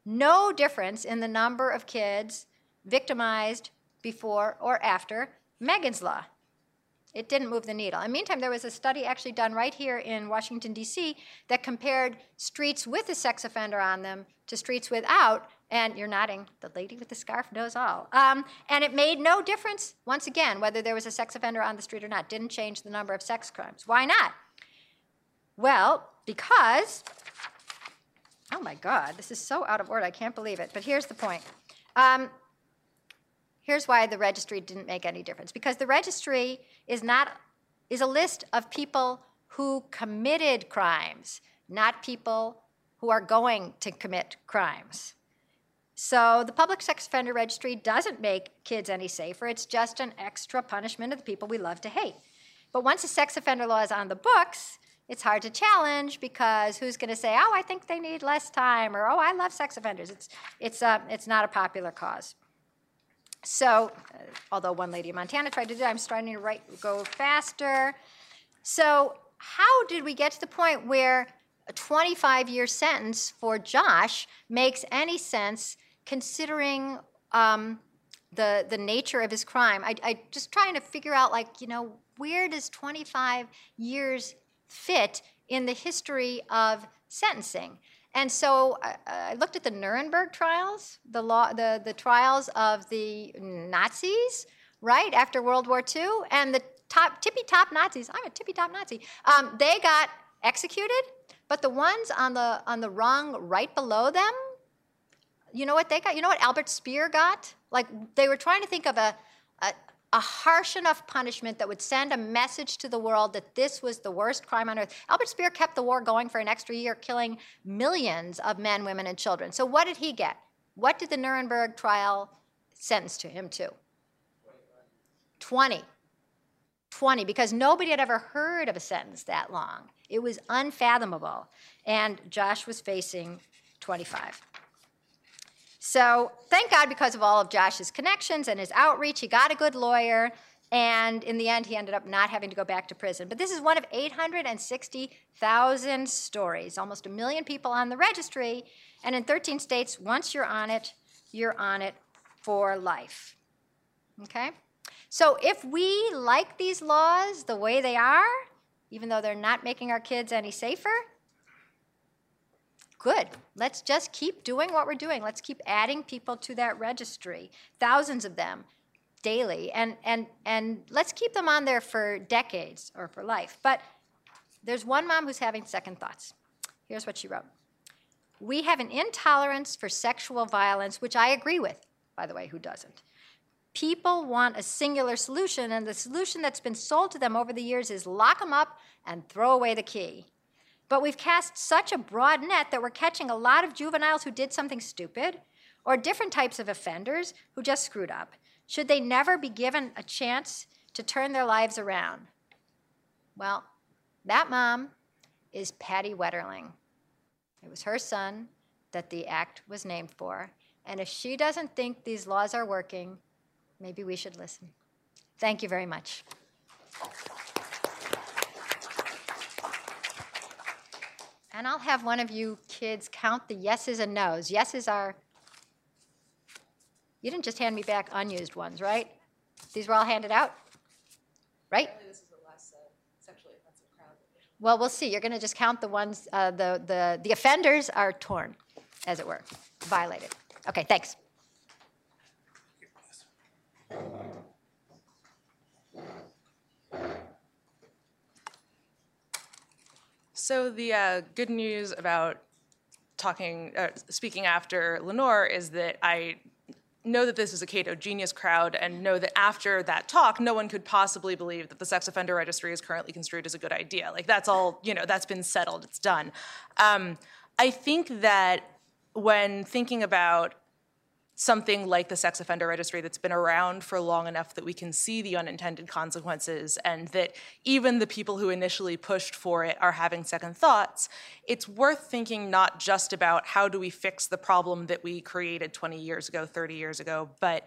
no difference in the number of kids victimized before or after Megan's Law. It didn't move the needle. The meantime, there was a study actually done right here in Washington, D.C., that compared streets with a sex offender on them to streets without. And you're nodding, the lady with the scarf knows all. Um, and it made no difference, once again, whether there was a sex offender on the street or not. Didn't change the number of sex crimes. Why not? Well, because, oh my God, this is so out of order, I can't believe it. But here's the point. Um, Here's why the registry didn't make any difference. Because the registry is not is a list of people who committed crimes, not people who are going to commit crimes. So the public sex offender registry doesn't make kids any safer. It's just an extra punishment of the people we love to hate. But once a sex offender law is on the books, it's hard to challenge because who's going to say, "Oh, I think they need less time," or "Oh, I love sex offenders." It's it's uh, it's not a popular cause. So, uh, although one lady in Montana tried to do it, I'm starting to write, go faster. So, how did we get to the point where a 25 year sentence for Josh makes any sense considering um, the, the nature of his crime? I, I just trying to figure out, like, you know, where does 25 years fit in the history of sentencing? And so I, I, looked at the Nuremberg trials, the, law, the, the trials of the Nazis, right, after World War II, and the top, tippy top Nazis, I'm a tippy top Nazi, um, they got executed, but the ones on the, on the rung right below them, you know what they got? You know what Albert Speer got? Like they were trying to think of a, a, a harsh enough punishment that would send a message to the world that this was the worst crime on earth. Albert Speer kept the war going for an extra year, killing millions of men, women, and children. So, what did he get? What did the Nuremberg trial sentence to him to? 20. 20, because nobody had ever heard of a sentence that long. It was unfathomable. And Josh was facing 25. So thank God, because of all of Josh's connections and his outreach, he got a good lawyer. And in the end, he ended up not having to go back to prison. But this is one of 860,000 stories, almost a million people on the registry. And in 13 states, once you're on it, you're on it for life. Okay? So if we like these laws the way they are, even though they're not making our kids any safer, good. Let's just keep doing what we're doing. Let's keep adding people to that registry, thousands of them daily, and, and, and let's keep them on there for decades or for life. But there's one mom who's having second thoughts. Here's what she wrote We have an intolerance for sexual violence, which I agree with, by the way, who doesn't? People want a singular solution, and the solution that's been sold to them over the years is lock them up and throw away the key. But we've cast such a broad net that we're catching a lot of juveniles who did something stupid or different types of offenders who just screwed up. Should they never be given a chance to turn their lives around? Well, that mom is Patty Wetterling. It was her son that the act was named for. And if she doesn't think these laws are working, maybe we should listen. Thank you very much. And I'll have one of you kids count the yeses and nos. Yeses are, you didn't just hand me back unused ones, right? These were all handed out? Right? This is the less sexually offensive crowd. Well, we'll see. You're going to just count the ones, uh, the, the, the offenders are torn, as it were, violated. Okay, thanks. So the uh, good news about talking, uh, speaking after Lenore is that I know that this is a Cato genius crowd and know that after that talk, no one could possibly believe that the sex offender registry is currently construed as a good idea. Like that's all, you know, that's been settled, it's done. Um, I think that when thinking about something like the sex offender registry that's been around for long enough that we can see the unintended consequences and that even the people who initially pushed for it are having second thoughts, it's worth thinking not just about how do we fix the problem that we created 20 years ago, 30 years ago, but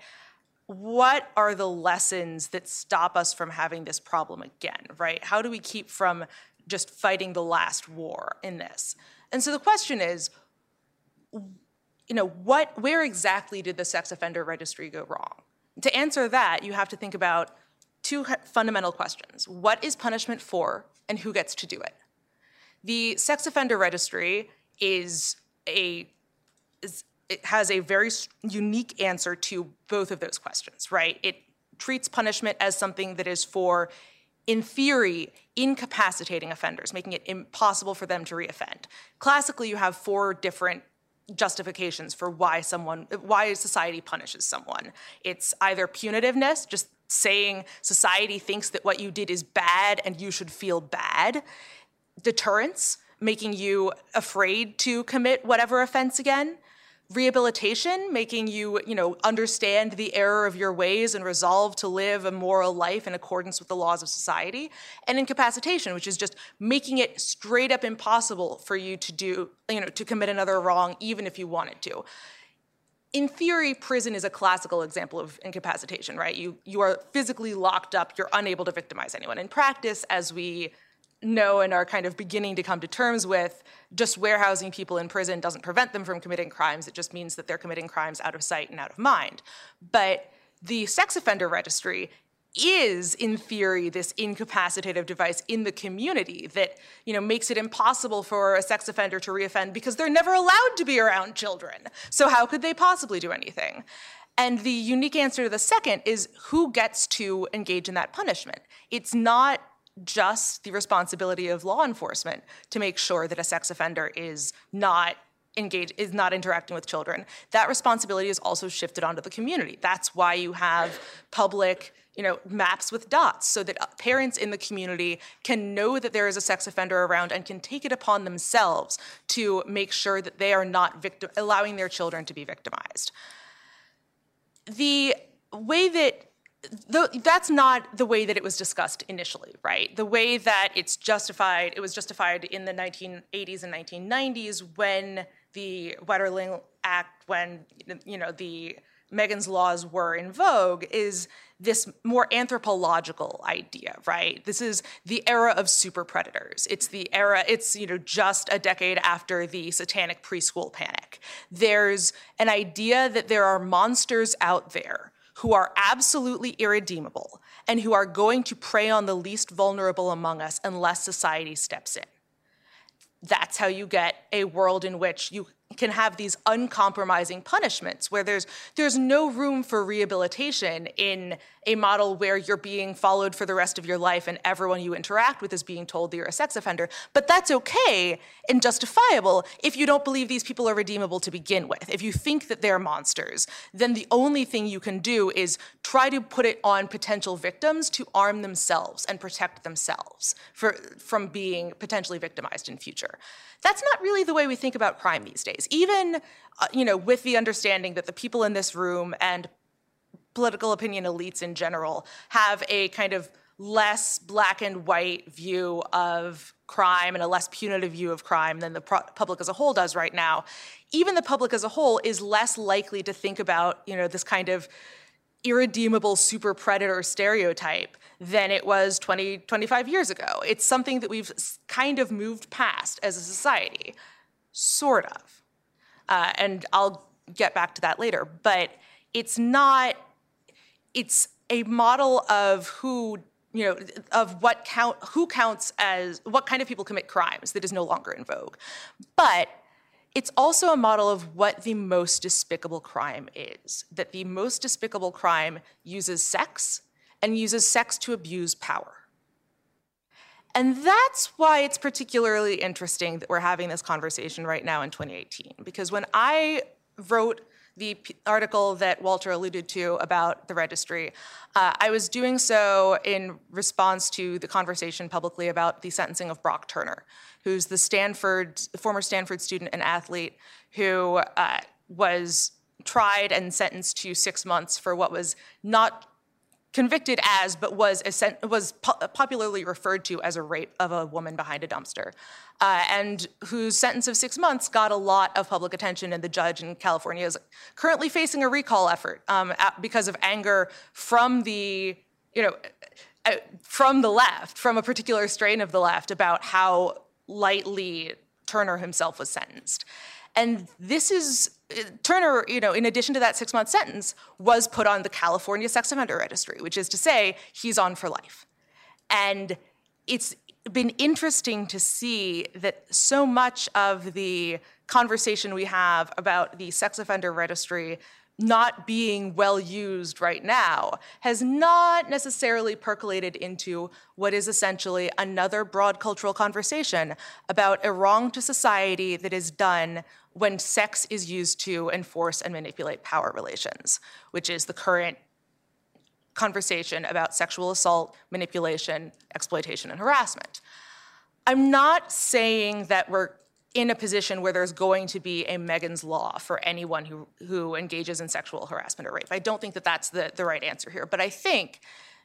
what are the lessons that stop us from having this problem again, right? How do we keep from just fighting the last war in this? And so the question is, you know, what, where exactly did the sex offender registry go wrong? To answer that, you have to think about two fundamental questions. What is punishment for, and who gets to do it? The sex offender registry is a is, it has a very unique answer to both of those questions, right? It treats punishment as something that is for in theory, incapacitating offenders, making it impossible for them to reoffend. Classically, you have four different justifications for why someone why society punishes someone. It's either punitiveness just saying society thinks that what you did is bad and you should feel bad. Deterrence making you afraid to commit whatever offense again rehabilitation making you you know understand the error of your ways and resolve to live a moral life in accordance with the laws of society and incapacitation which is just making it straight up impossible for you to do you know to commit another wrong even if you wanted to. In theory prison is a classical example of incapacitation right? You you are physically locked up. You're unable to victimize anyone. In practice as we know and are kind of beginning to come to terms with just warehousing people in prison doesn't prevent them from committing crimes. It just means that they're committing crimes out of sight and out of mind. But the sex offender registry is in theory this incapacitative device in the community that you know makes it impossible for a sex offender to reoffend because they're never allowed to be around children so how could they possibly do anything and the unique answer to the second is who gets to engage in that punishment it's not just the responsibility of law enforcement to make sure that a sex offender is not engaged is not interacting with children. That responsibility is also shifted onto the community. That's why you have public you know maps with dots so that uh, parents in the community can know that there is a sex offender around and can take it upon themselves to make sure that they are not victim allowing their children to be victimized. The way that the, that's not the way that it was discussed initially, right? The way that it's justified, it was justified in the 1980s and 1990s when the Wetterling Act, when you know the Megan's laws were in vogue, is this more anthropological idea, right? This is the era of super predators. It's the era, it's, you know, just a decade after the satanic preschool panic. There's an idea that there are monsters out there who are absolutely irredeemable and who are going to prey on the least vulnerable among us unless society steps in. That's how you get a world in which you can have these uncompromising punishments where there's there's no room for rehabilitation in a model where you're being followed for the rest of your life and everyone you interact with is being told that you're a sex offender. But that's okay and justifiable if you don't believe these people are redeemable to begin with. If you think that they're monsters then the only thing you can do is try to put it on potential victims to arm themselves and protect themselves for, from being potentially victimized in future. That's not really the way we think about crime these days. Even, uh, you know, with the understanding that the people in this room and political opinion elites in general have a kind of less black and white view of crime and a less punitive view of crime than the public as a whole does right now even the public as a whole is less likely to think about you know this kind of irredeemable super predator stereotype than it was 20, 25 years ago. It's something that we've kind of moved past as a society, sort of. Uh, and I'll get back to that later. But it's not, it's a model of who you know of what count who counts as what kind of people commit crimes that is no longer in vogue but it's also a model of what the most despicable crime is that the most despicable crime uses sex and uses sex to abuse power. And that's why it's particularly interesting that we're having this conversation right now in 2018. Because when I wrote the article that Walter alluded to about the registry, uh, I was doing so in response to the conversation publicly about the sentencing of Brock Turner, who's the Stanford former Stanford student and athlete who uh, was tried and sentenced to six months for what was not convicted as, but was was po- popularly referred to as a rape of a woman behind a dumpster, uh, and whose sentence of six months got a lot of public attention. And the judge in California is currently facing a recall effort um, because of anger from the you know uh, from the left, from a particular strain of the left, about how lightly Turner himself was sentenced. And this is Turner, you know, in addition to that six month sentence, was put on the California sex offender registry, which is to say, he's on for life. And it's been interesting to see that so much of the conversation we have about the sex offender registry not being well used right now has not necessarily percolated into what is essentially another broad cultural conversation about a wrong to society that is done when sex is used to enforce and manipulate power relations, which is the current conversation about sexual assault, manipulation, exploitation, and harassment. I'm not saying that we're in a position where there's going to be a Megan's Law for anyone who, who engages in sexual harassment or rape. I don't think that that's the, the right answer here. But I think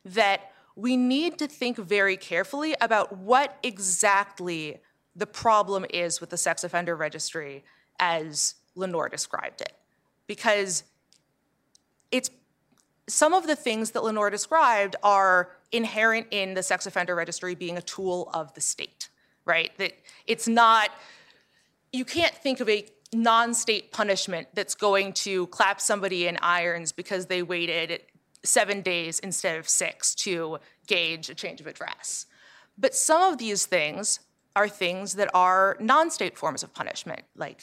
that we need to think very carefully about what exactly the problem is with the sex offender registry as Lenore described it. Because it's some of the things that Lenore described are inherent in the sex offender registry being a tool of the state, right? That it's not you can't think of a non-state punishment that's going to clap somebody in irons because they waited seven days instead of six to gauge a change of address. But some of these things are things that are non-state forms of punishment, like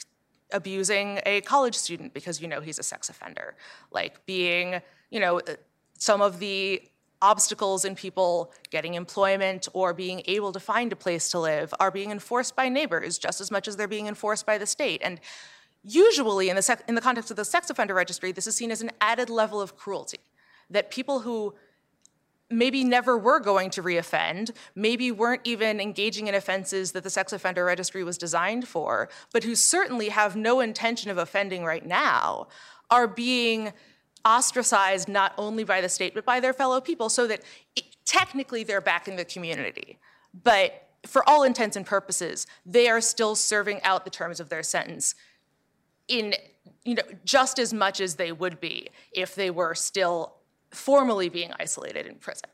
abusing a college student because you know he's a sex offender, like being, you know, uh, some of the obstacles in people getting employment or being able to find a place to live are being enforced by neighbors just as much as they're being enforced by the state. And usually, in the, sec- in the context of the sex offender registry, this is seen as an added level of cruelty. That people who maybe never were going to reoffend, maybe weren't even engaging in offenses that the sex offender registry was designed for, but who certainly have no intention of offending right now, are being ostracized not only by the state but by their fellow people so that it, technically they're back in the community. But for all intents and purposes they are still serving out the terms of their sentence in you know just as much as they would be if they were still formally being isolated in prison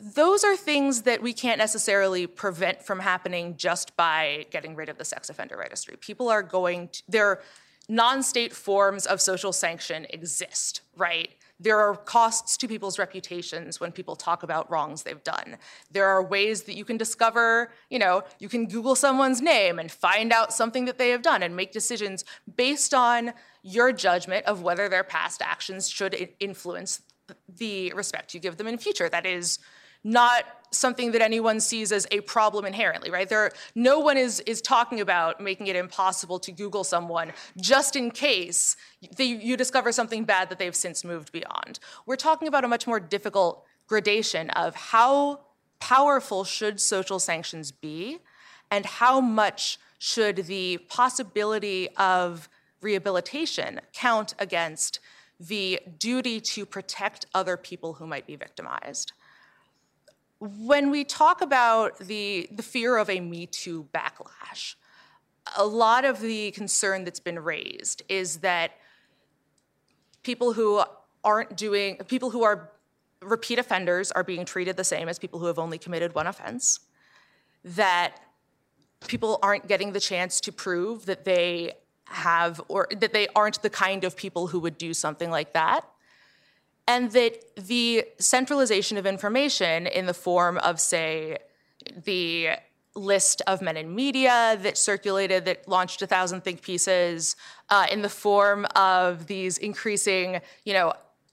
those are things that we can't necessarily prevent from happening just by getting rid of the sex offender registry people are going to they're non-state forms of social sanction exist, right? There are costs to people's reputations when people talk about wrongs they've done. There are ways that you can discover, you know, you can Google someone's name and find out something that they have done and make decisions based on your judgment of whether their past actions should influence the respect you give them in future. That is not something that anyone sees as a problem inherently, right? There, no one is, is talking about making it impossible to Google someone just in case they, you discover something bad that they've since moved beyond. We're talking about a much more difficult gradation of how powerful should social sanctions be and how much should the possibility of rehabilitation count against the duty to protect other people who might be victimized when we talk about the, the fear of a Me Too backlash, a lot of the concern that's been raised is that people who aren't doing, people who are repeat offenders are being treated the same as people who have only committed one offense, that people aren't getting the chance to prove that they have or that they aren't the kind of people who would do something like that and that the centralization of information in the form of say the list of men in media that circulated that launched a thousand think pieces uh, in the form of these increasing you know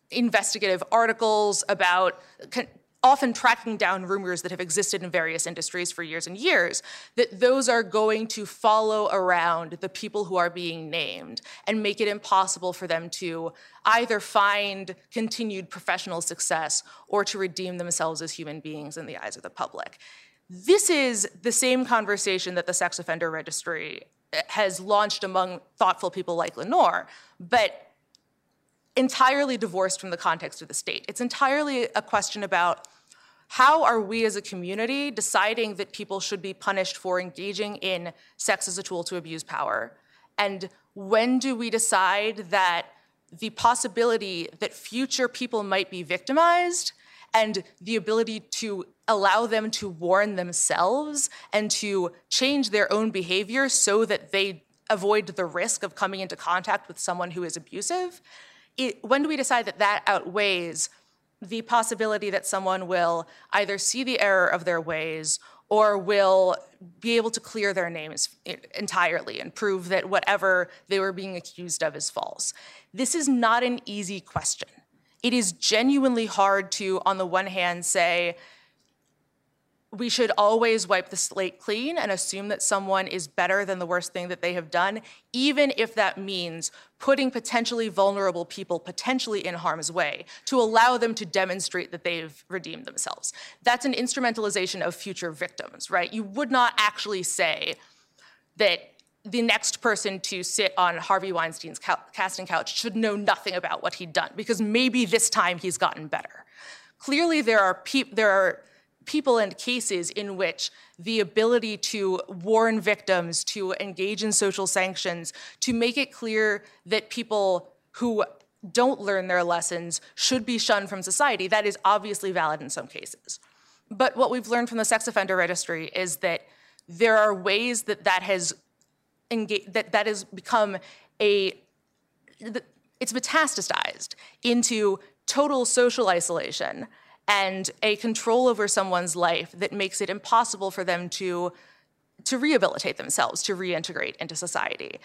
investigative articles about con- often tracking down rumors that have existed in various industries for years and years, that those are going to follow around the people who are being named and make it impossible for them to either find continued professional success or to redeem themselves as human beings in the eyes of the public. This is the same conversation that the sex offender registry eh, has launched among thoughtful people like Lenore, but entirely divorced from the context of the state. It's entirely a question about how are we as a community deciding that people should be punished for engaging in sex as a tool to abuse power? And when do we decide that the possibility that future people might be victimized and the ability to allow them to warn themselves and to change their own behavior so that they avoid the risk of coming into contact with someone who is abusive it, when do we decide that that outweighs the possibility that someone will either see the error of their ways or will be able to clear their names entirely and prove that whatever they were being accused of is false? This is not an easy question. It is genuinely hard to, on the one hand, say, we should always wipe the slate clean and assume that someone is better than the worst thing that they have done, even if that means putting potentially vulnerable people potentially in harm's way to allow them to demonstrate that they've redeemed themselves. That's an instrumentalization of future victims, right? You would not actually say that the next person to sit on Harvey Weinstein's casting couch should know nothing about what he'd done because maybe this time he's gotten better. Clearly, there are people there are people and cases in which the ability to warn victims, to engage in social sanctions, to make it clear that people who don't learn their lessons should be shunned from society, that is obviously valid in some cases. But what we've learned from the sex offender registry is that there are ways that that has engaged, that that has become a it's metastasized into total social isolation and a control over someone's life that makes it impossible for them to to rehabilitate themselves, to reintegrate into society.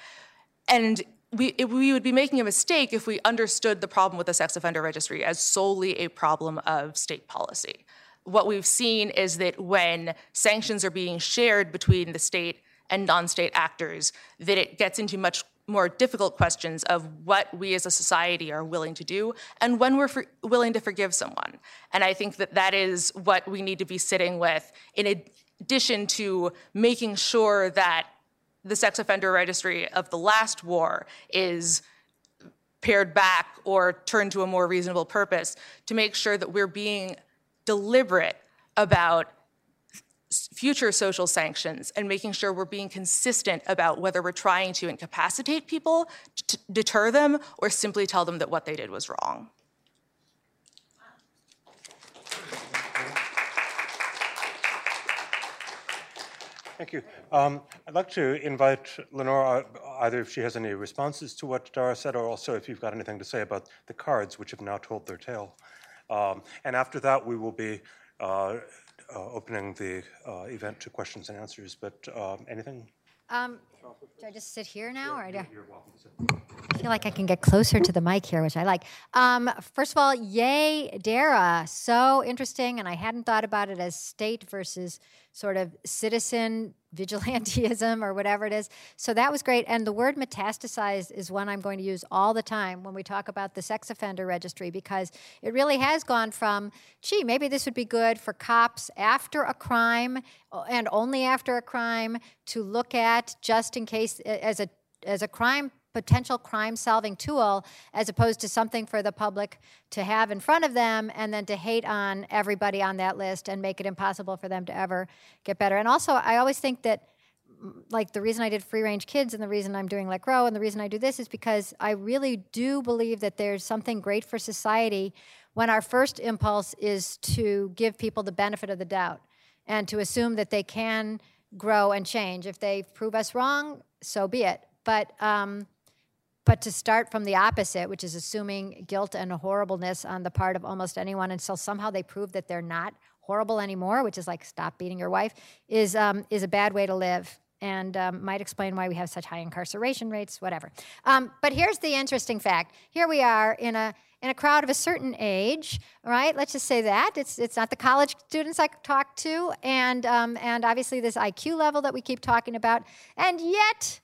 And we, we would be making a mistake if we understood the problem with the sex offender registry as solely a problem of state policy. What we've seen is that when sanctions are being shared between the state and non state actors, that it gets into much more difficult questions of what we as a society are willing to do and when we're for, willing to forgive someone. And I think that that is what we need to be sitting with in addition to making sure that the sex offender registry of the last war is pared back or turned to a more reasonable purpose to make sure that we're being deliberate about future social sanctions and making sure we're being consistent about whether we're trying to incapacitate people, to deter them, or simply tell them that what they did was wrong. Thank you. Um, I'd like to invite Lenore, either if she has any responses to what Dara said, or also if you've got anything to say about the cards, which have now told their tale. Um, and after that, we will be uh, opening the uh, event to questions and answers, but um, anything? Um, do I just sit here now, or do I? Feel like I can get closer to the mic here, which I like. Um, first of all, yay, Dara! So interesting, and I hadn't thought about it as state versus sort of citizen vigilantism or whatever it is. So that was great. And the word metastasized is one I'm going to use all the time when we talk about the sex offender registry because it really has gone from, gee, maybe this would be good for cops after a crime and only after a crime to look at just in case as a as a crime potential crime solving tool as opposed to something for the public to have in front of them and then to hate on everybody on that list and make it impossible for them to ever get better. And also, I always think that mm, like the reason I did free range kids and the reason I'm doing Let Grow and the reason I do this is because I really do believe that there's something great for society when our first impulse is to give people the benefit of the doubt and to assume that they can grow and change. If they prove us wrong, so be it. But um, but to start from the opposite, which is assuming guilt and horribleness on the part of almost anyone until somehow they prove that they're not horrible anymore, which is like stop beating your wife, is um, is a bad way to live and um, might explain why we have such high incarceration rates, whatever. Um, but here's the interesting fact: here we are in a in a crowd of a certain age, right? Let's just say that it's it's not the college students I talk to, and um, and obviously this IQ level that we keep talking about, and yet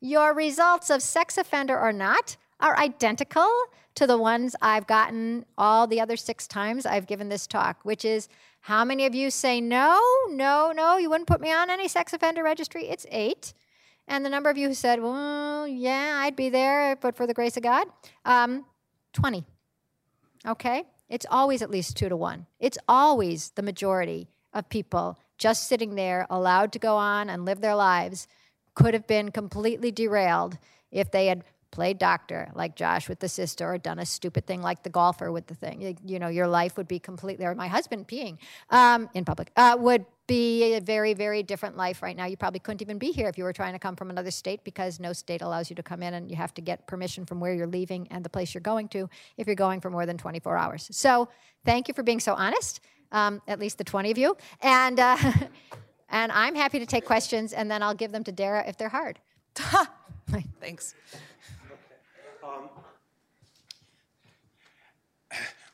your results of sex offender or not are identical to the ones I've gotten all the other six times I've given this talk, which is how many of you say no, no, no, you wouldn't put me on any sex offender registry? It's eight. And the number of you who said, well, yeah, I'd be there, but for the grace of God, um, 20. Okay? It's always at least two to one. It's always the majority of people just sitting there, allowed to go on and live their lives could have been completely derailed if they had played doctor like Josh with the sister or done a stupid thing like the golfer with the thing. You, know, your life would be completely, or my husband peeing um, in public, uh, would be a very, very different life right now. You probably couldn't even be here if you were trying to come from another state because no state allows you to come in and you have to get permission from where you're leaving and the place you're going to if you're going for more than 24 hours. So thank you for being so honest, um, at least the 20 of you. And, uh, And I'm happy to take questions, and then I'll give them to Dara if they're hard. Thanks.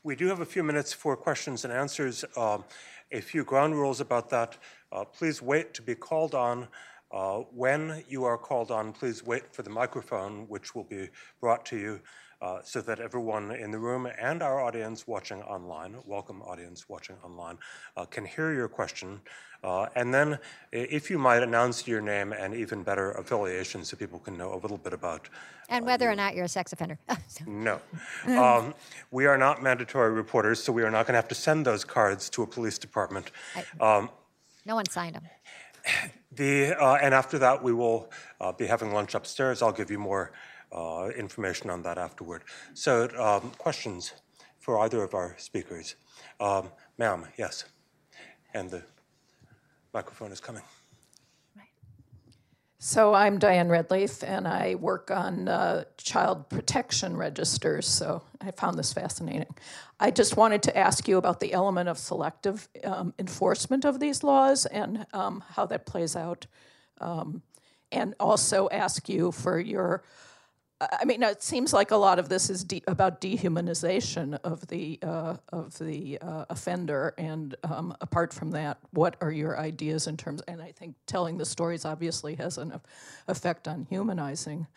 We do have a few minutes for questions and answers. Um, a few ground rules about that. Uh, please wait to be called on. Uh, when you are called on, please wait for the microphone, which will be brought to you uh, so that everyone in the room and our audience watching online, welcome audience watching online, uh, can hear your question. Uh, and then, if you might announce your name and even better affiliation so people can know a little bit about. And whether or not you're a sex offender. no. Um, we are not mandatory reporters, so we are not going to have to send those cards to a police department. Um, no one signed them. The, uh, and after that, we will uh, be having lunch upstairs. I'll give you more uh, information on that afterward. So, um, questions for either of our speakers? Um, ma'am, yes. And the microphone is coming. So I'm Diane Redleaf, and I work on uh, child protection registers. So I found this fascinating. I just wanted to ask you about the element of selective um, enforcement of these laws and um, how that plays out, um, and also ask you for your I mean, it seems like a lot of this is de- about dehumanization of the uh, of the uh, offender, and um, apart from that, what are your ideas in terms? And I think telling the stories obviously has an effect on humanizing.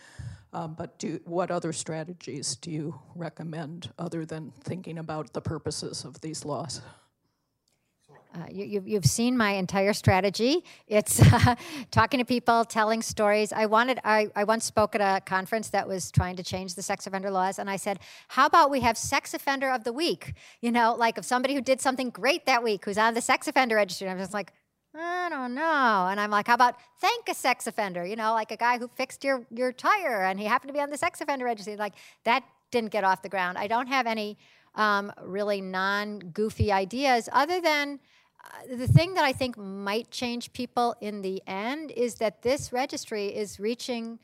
Um, but do, what other strategies do you recommend other than thinking about the purposes of these laws? Uh, you, have you've seen my entire strategy. It's uh, talking to people, telling stories. I wanted. I, I once spoke at a conference that was trying to change the sex offender laws, and I said, "How about we have sex offender of the week? You know, like if somebody who did something great that week, who's on the sex offender registry." And I was like, I don't know. And I'm like, how about thank a sex offender? You know, like a guy who fixed your your tire and he happened to be on the sex offender registry. Like that didn't get off the ground. I don't have any um, really non goofy ideas other than the thing that I think might change people in the end is that this registry is reaching,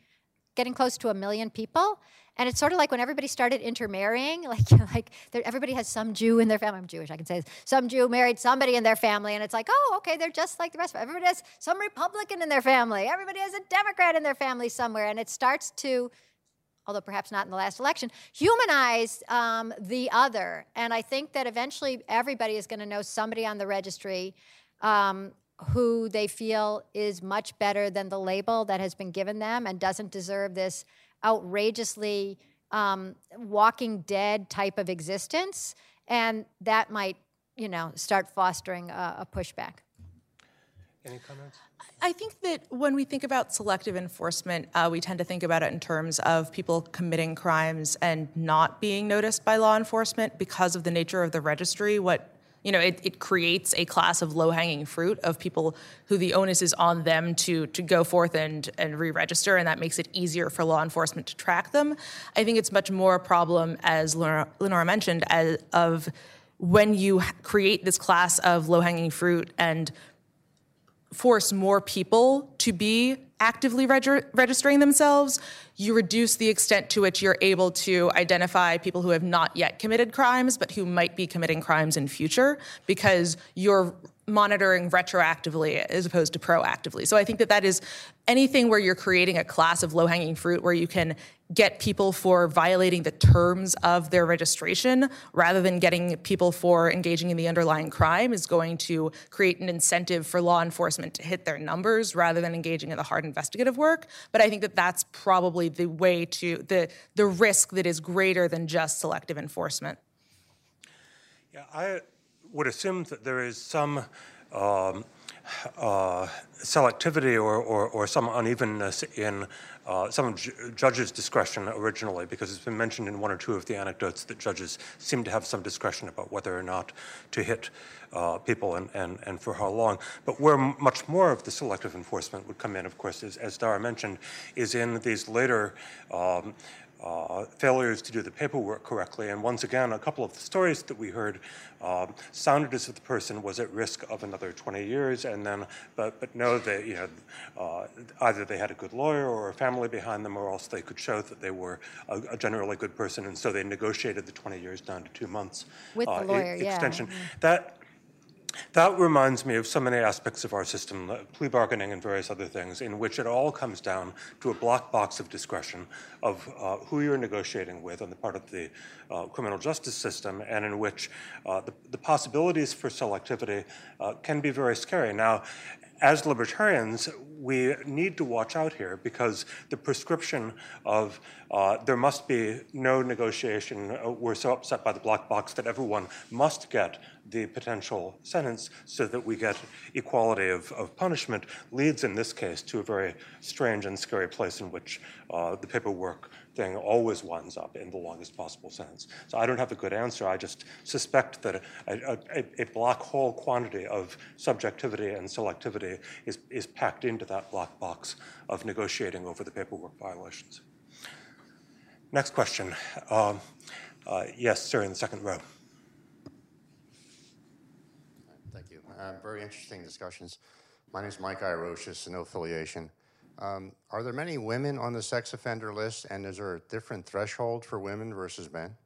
getting close to a million people. And it's sort of like when everybody started intermarrying, like like everybody has some Jew in their family. I'm Jewish, I can say this. Some Jew married somebody in their family, and it's like, oh, okay, they're just like the rest of. Everybody has some Republican in their family. Everybody has a Democrat in their family somewhere, and it starts to although perhaps not in the last election, humanize um, the other. And I think that eventually everybody is going to know somebody on the registry um, who they feel is much better than the label that has been given them and doesn't deserve this outrageously um, walking dead type of existence. And that might, you know, start fostering a, a pushback. Any comments? I think that when we think about selective enforcement, uh, we tend to think about it in terms of people committing crimes and not being noticed by law enforcement because of the nature of the registry. What you know, it, it creates a class of low-hanging fruit of people who the onus is on them to to go forth and and re-register, and that makes it easier for law enforcement to track them. I think it's much more a problem, as Lenora, Lenora mentioned, as, of when you create this class of low-hanging fruit and force more people to be actively reg- registering themselves, you reduce the extent to which you're able to identify people who have not yet committed crimes but who might be committing crimes in future because you're monitoring retroactively as opposed to proactively. So I think that that is anything where you're creating a class of low-hanging fruit where you can get people for violating the terms of their registration rather than getting people for engaging in the underlying crime is going to create an incentive for law enforcement to hit their numbers rather than engaging in the hard investigative work but i think that that's probably the way to the the risk that is greater than just selective enforcement Yeah, I would assume that there is some um, uh, selectivity or, or, or some unevenness in uh, some ju- judges' discretion originally, because it's been mentioned in one or two of the anecdotes that judges seem to have some discretion about whether or not to hit uh, people and, and, and for how long. But where much more of the selective enforcement would come in, of course, is, as Dara mentioned, is in these later um, uh, failures to do the paperwork correctly. And once again, a couple of the stories that we heard um, sounded as if the person was at risk of another 20 years, and then, but but no, they you know uh, either they had a good lawyer or a family behind them, or else they could show that they were a, a generally good person, and so they negotiated the 20 years down to two months With the uh, e- lawyer, yeah. extension. That that reminds me of so many aspects of our system, plea bargaining and various other things, in which it all comes down to a black box of discretion of uh, who you're negotiating with on the part of the uh, criminal justice system, and in which uh, the, the possibilities for selectivity uh, can be very scary. Now, as libertarians, we need to watch out here because the prescription of uh, there must be no negotiation, uh, we're so upset by the black box that everyone must get the potential sentence so that we get equality of, of punishment, leads in this case to a very strange and scary place in which uh, the paperwork thing always winds up in the longest possible sentence. So I don't have a good answer. I just suspect that a, a, a black hole quantity of subjectivity and selectivity is, is packed into that black box of negotiating over the paperwork violations. Next question. Um, uh, yes, sir, in the second row. Thank you. Uh, Very interesting discussions. My name is Mike Iroshis, no affiliation. Um, Are there many women on the sex offender list, and is there a different threshold for women versus men?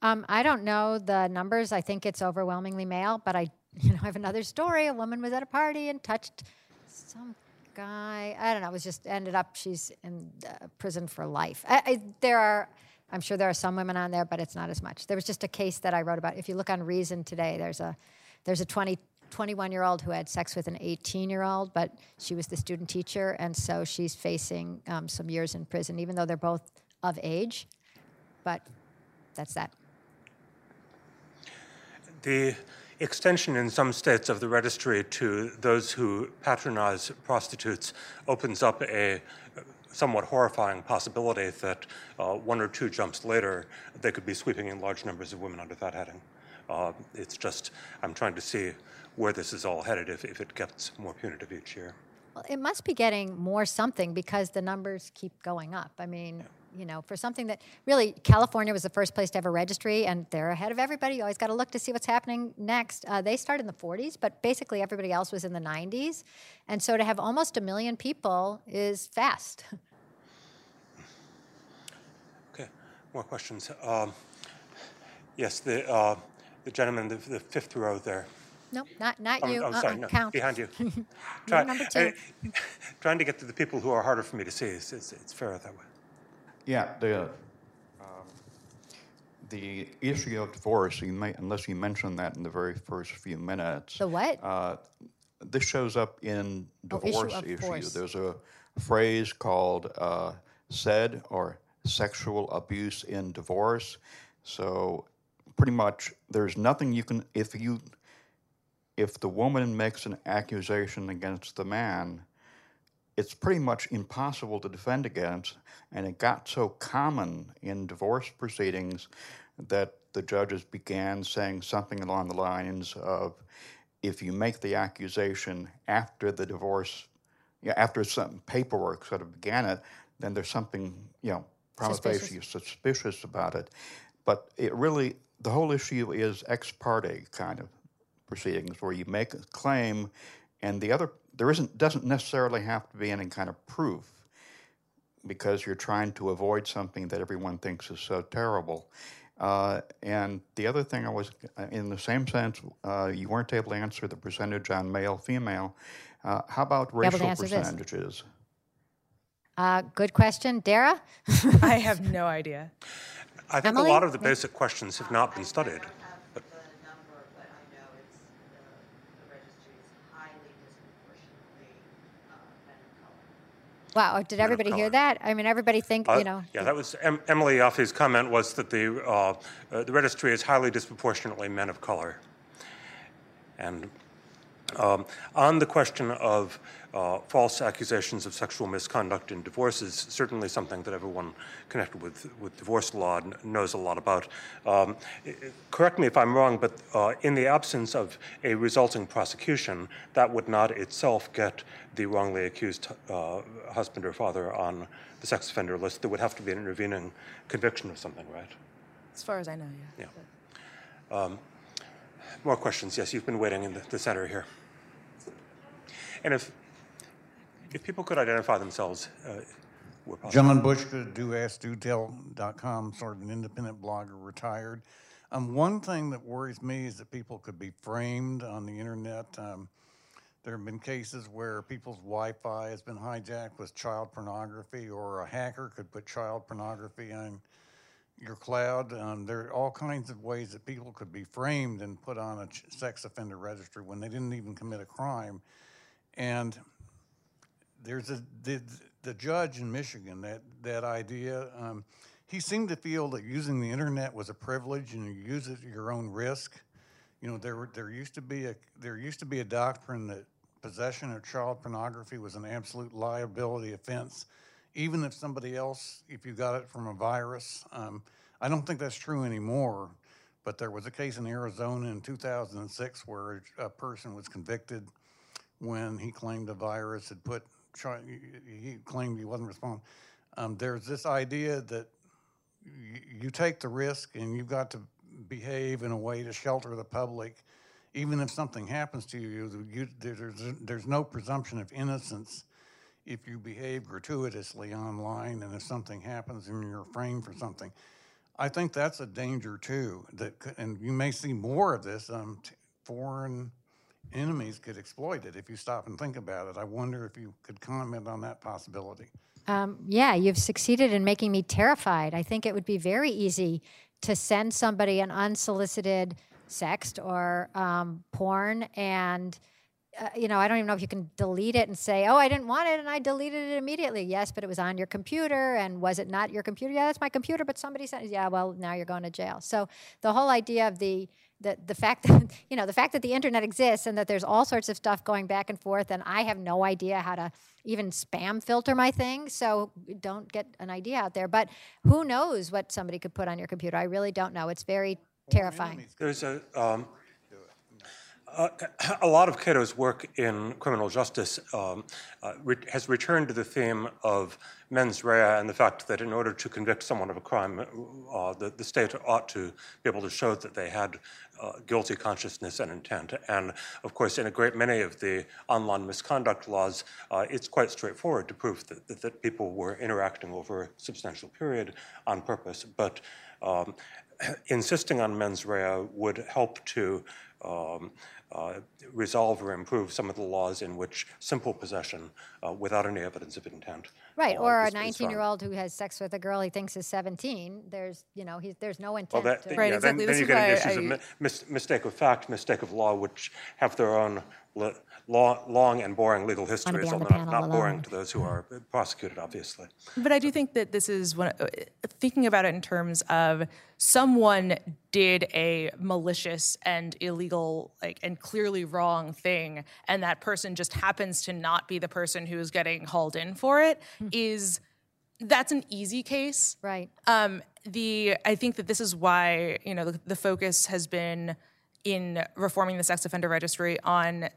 Um, I don't know the numbers. I think it's overwhelmingly male, but I, you know, I have another story. A woman was at a party and touched some guy. I don't know. It was just ended up she's in uh, prison for life. I, I, there are, I'm sure there are some women on there, but it's not as much. There was just a case that I wrote about. If you look on Reason today, there's a, there's a 20, 21 year old who had sex with an 18 year old, but she was the student teacher, and so she's facing um, some years in prison, even though they're both of age. But that's that. The extension in some states of the registry to those who patronize prostitutes opens up a somewhat horrifying possibility that uh, one or two jumps later, they could be sweeping in large numbers of women under that heading. Uh, it's just, I'm trying to see where this is all headed if, if it gets more punitive each year. Well, it must be getting more something because the numbers keep going up. I mean, you know, for something that really California was the first place to have a registry, and they're ahead of everybody. You always got to look to see what's happening next. Uh, they started in the 40s, but basically everybody else was in the 90s, and so to have almost a million people is fast. Okay, more questions. Um, yes, the, uh, the gentleman, the, the fifth row there. No, not not Oh, you. oh, sorry, uh-uh, no, count. behind you. You're number two. I- trying to get to the people who are harder for me to see. It's, it's, it's fairer that way. Yeah, the, um, the issue of divorce, you may, unless you mentioned that in the very first few minutes. The what? Uh, this shows up in Oh, issue divorce of issue. divorce. There's a phrase called uh, SAID or sexual abuse in divorce. So pretty much there's nothing you can if you if the woman makes an accusation against the man, it's pretty much impossible to defend against. And it got so common in divorce proceedings that the judges began saying something along the lines of if you make the accusation after the divorce, yeah, after some paperwork sort of began it, then there's something, you know, facie suspicious about it. But it really, the whole issue is ex parte kind of proceedings where you make a claim and the other, there isn't, doesn't necessarily have to be any kind of proof because you're trying to avoid something that everyone thinks is so terrible. Uh, and the other thing I was, uh, in the same sense, uh, you weren't able to answer the percentage on male female. Uh, how about able racial answer this. percentages? Uh, good question. Dara? I have no idea. I think Emily? a lot of the basic questions have not been studied. I don't have the number, but I know it's, the, the registry is highly disproportionately, uh, men of color. Wow, did everybody hear that? I mean, everybody think, Uh, you know, Yeah, that was, Em- Emily Yoffe's comment was that the, uh, uh, the registry is highly disproportionately men of color. And um, on the question of uh, false accusations of sexual misconduct in divorces, certainly something that everyone connected with, with divorce law knows a lot about. Um, correct me if I'm wrong, but uh, in the absence of a resulting prosecution, that would not itself get the wrongly accused uh, husband or father on the sex offender list. There would have to be an intervening conviction of something, right? As far as I know, yeah. Yeah. More questions? Yes, you've been waiting in the, the center here. And if, if people could identify themselves, uh, where possible. John Boushka, doaskdotell.com, sort of an independent blogger, retired. Um, one thing that worries me is that people could be framed on the internet. Um, there have been cases where people's Wi-Fi has been hijacked with child pornography, or a hacker could put child pornography on your cloud. Um, there are all kinds of ways that people could be framed and put on a ch- sex offender registry when they didn't even commit a crime. And there's a the, the judge in Michigan that that idea. Um, he seemed to feel that using the internet was a privilege and you use it at your own risk. You know, there there used to be a there used to be a doctrine that possession of child pornography was an absolute liability offense, even if somebody else, if you got it from a virus. Um, I don't think that's true anymore. But there was a case in Arizona in 2006 where a, person was convicted when he claimed the virus had put, chi- he claimed he wasn't responding. Um, there's this idea that you, you take the risk and you've got to behave in a way to shelter the public. Even if something happens to you, you there's, there's no presumption of innocence if you behave gratuitously online and if something happens and you're framed for something. I think that's a danger too. That and you may see more of this. Um, t- foreign enemies could exploit it if you stop and think about it. I wonder if you could comment on that possibility. Um, yeah, you've succeeded in making me terrified. I think it would be very easy to send somebody an unsolicited sext or um, porn, and uh, you know, I don't even know if you can delete it and say, "Oh, I didn't want it, and I deleted it immediately." Yes, but it was on your computer, and was it not your computer? Yeah, that's my computer, but somebody sent. Yeah, well, now you're going to jail. So the whole idea of the the, the fact that you know the fact that the internet exists and that there's all sorts of stuff going back and forth and i have no idea how to even spam filter my thing so don't get an idea out there. But who knows what somebody could put on your computer? I really don't know. It's very terrifying. There's a, um, a, a lot of Cato's work in criminal justice um, uh, re- has returned to the theme of mens rea and the fact that in order to convict someone of a crime, uh, the, the state ought to be able to show that they had uh, guilty consciousness and intent. And of course, in a great many of the online misconduct laws, uh, it's quite straightforward to prove that, that, that people were interacting over a substantial period on purpose. But um, insisting on mens rea would help to um, uh, resolve or improve some of the laws in which simple possession uh, without any evidence of intent. right uh, or a is- is 19 year old who has sex with a girl he thinks is 17 there's you know he's, there's no Well, intent that, to, Right, yeah, exactly. Then, then This you is get why into issues of mi- mis- mistake of fact, mistake of law, which have their own li- law, long and boring legal histories, on the although not, not boring to those who are prosecuted, obviously. But I do think that this is one. uh, Thinking about it in terms of someone did a malicious and illegal, like and clearly wrong thing, and that person just happens to not be the person who is getting hauled in for it. Is that's an easy case. right Um, the I think that this is why you know the, the focus has been in reforming the sex offender registry on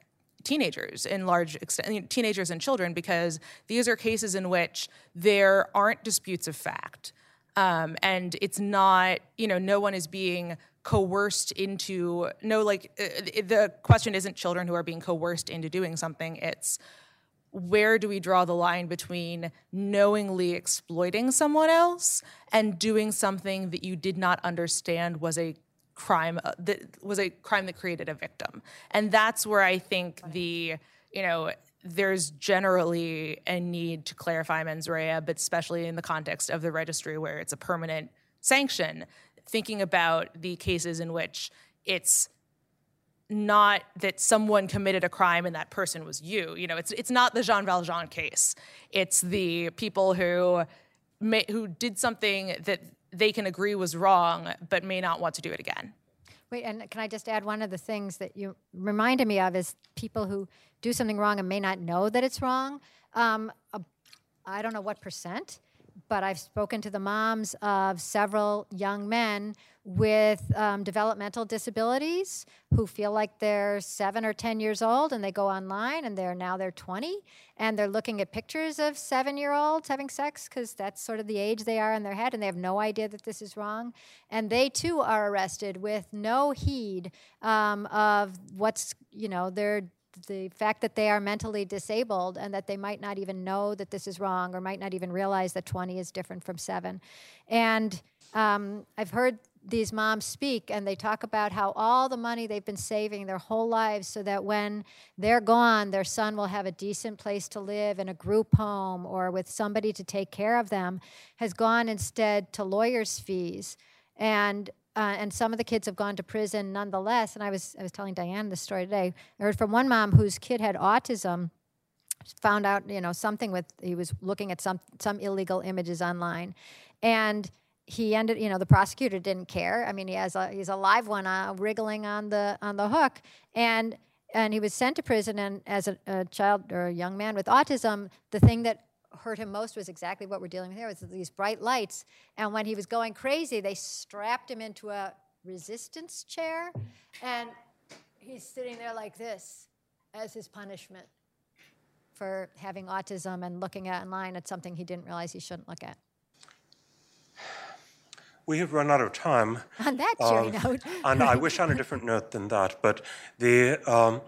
teenagers in large extent, teenagers and children, because these are cases in which there aren't disputes of fact, um, and it's not you know no one is being coerced into no like uh, the question isn't children who are being coerced into doing something. It's where do we draw the line between knowingly exploiting someone else and doing something that you did not understand was a crime uh, that was a crime that created a victim and that's where i think the you know there's generally a need to clarify mens rea but especially in the context of the registry where it's a permanent sanction thinking about the cases in which it's not that someone committed a crime and that person was you. You know, it's it's not the Jean Valjean case. It's the people who who did something that they can agree was wrong, but may not want to do it again. Wait, and can I just add one of the things that you reminded me of is people who do something wrong and may not know that it's wrong. Um, I don't know what percent, but I've spoken to the moms of several young men with um, developmental disabilities who feel like they're seven or 10 years old and they go online and they're now they're 20 and they're looking at pictures of seven year olds having sex because that's sort of the age they are in their head and they have no idea that this is wrong. And they too are arrested with no heed um, of what's, you know, their the fact that they are mentally disabled and that they might not even know that this is wrong or might not even realize that 20 is different from 7 and um, i've heard these moms speak and they talk about how all the money they've been saving their whole lives so that when they're gone their son will have a decent place to live in a group home or with somebody to take care of them has gone instead to lawyers fees and uh, and some of the kids have gone to prison nonetheless. And I was I was telling Diane this story today. I heard from one mom whose kid had autism. Found out you know something with he was looking at some some illegal images online, and he ended you know the prosecutor didn't care. I mean he has a he's a live one uh, wriggling on the on the hook, and and he was sent to prison. And as a, a child or a young man with autism, the thing that hurt him most was exactly what we're dealing with here was these bright lights and when he was going crazy they strapped him into a resistance chair and he's sitting there like this as his punishment for having autism and looking at online at something he didn't realize he shouldn't look at We have run out of time. on that cheery Um, note and I wish on a different note than that. But the um,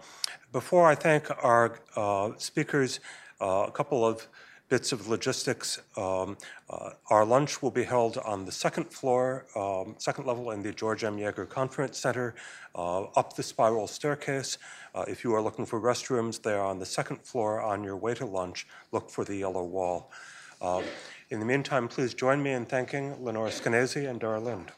before I thank our uh, speakers, uh, a couple of bits of logistics. Um, uh, our lunch will be held on the second floor, um, second level in the George M. Yeager Conference Center, uh, up the spiral staircase. Uh, if you are looking for restrooms, they are on the second floor. On your way to lunch, look for the yellow wall. Um, in the meantime, please join me in thanking Lenore Skenazy and Dara Lind.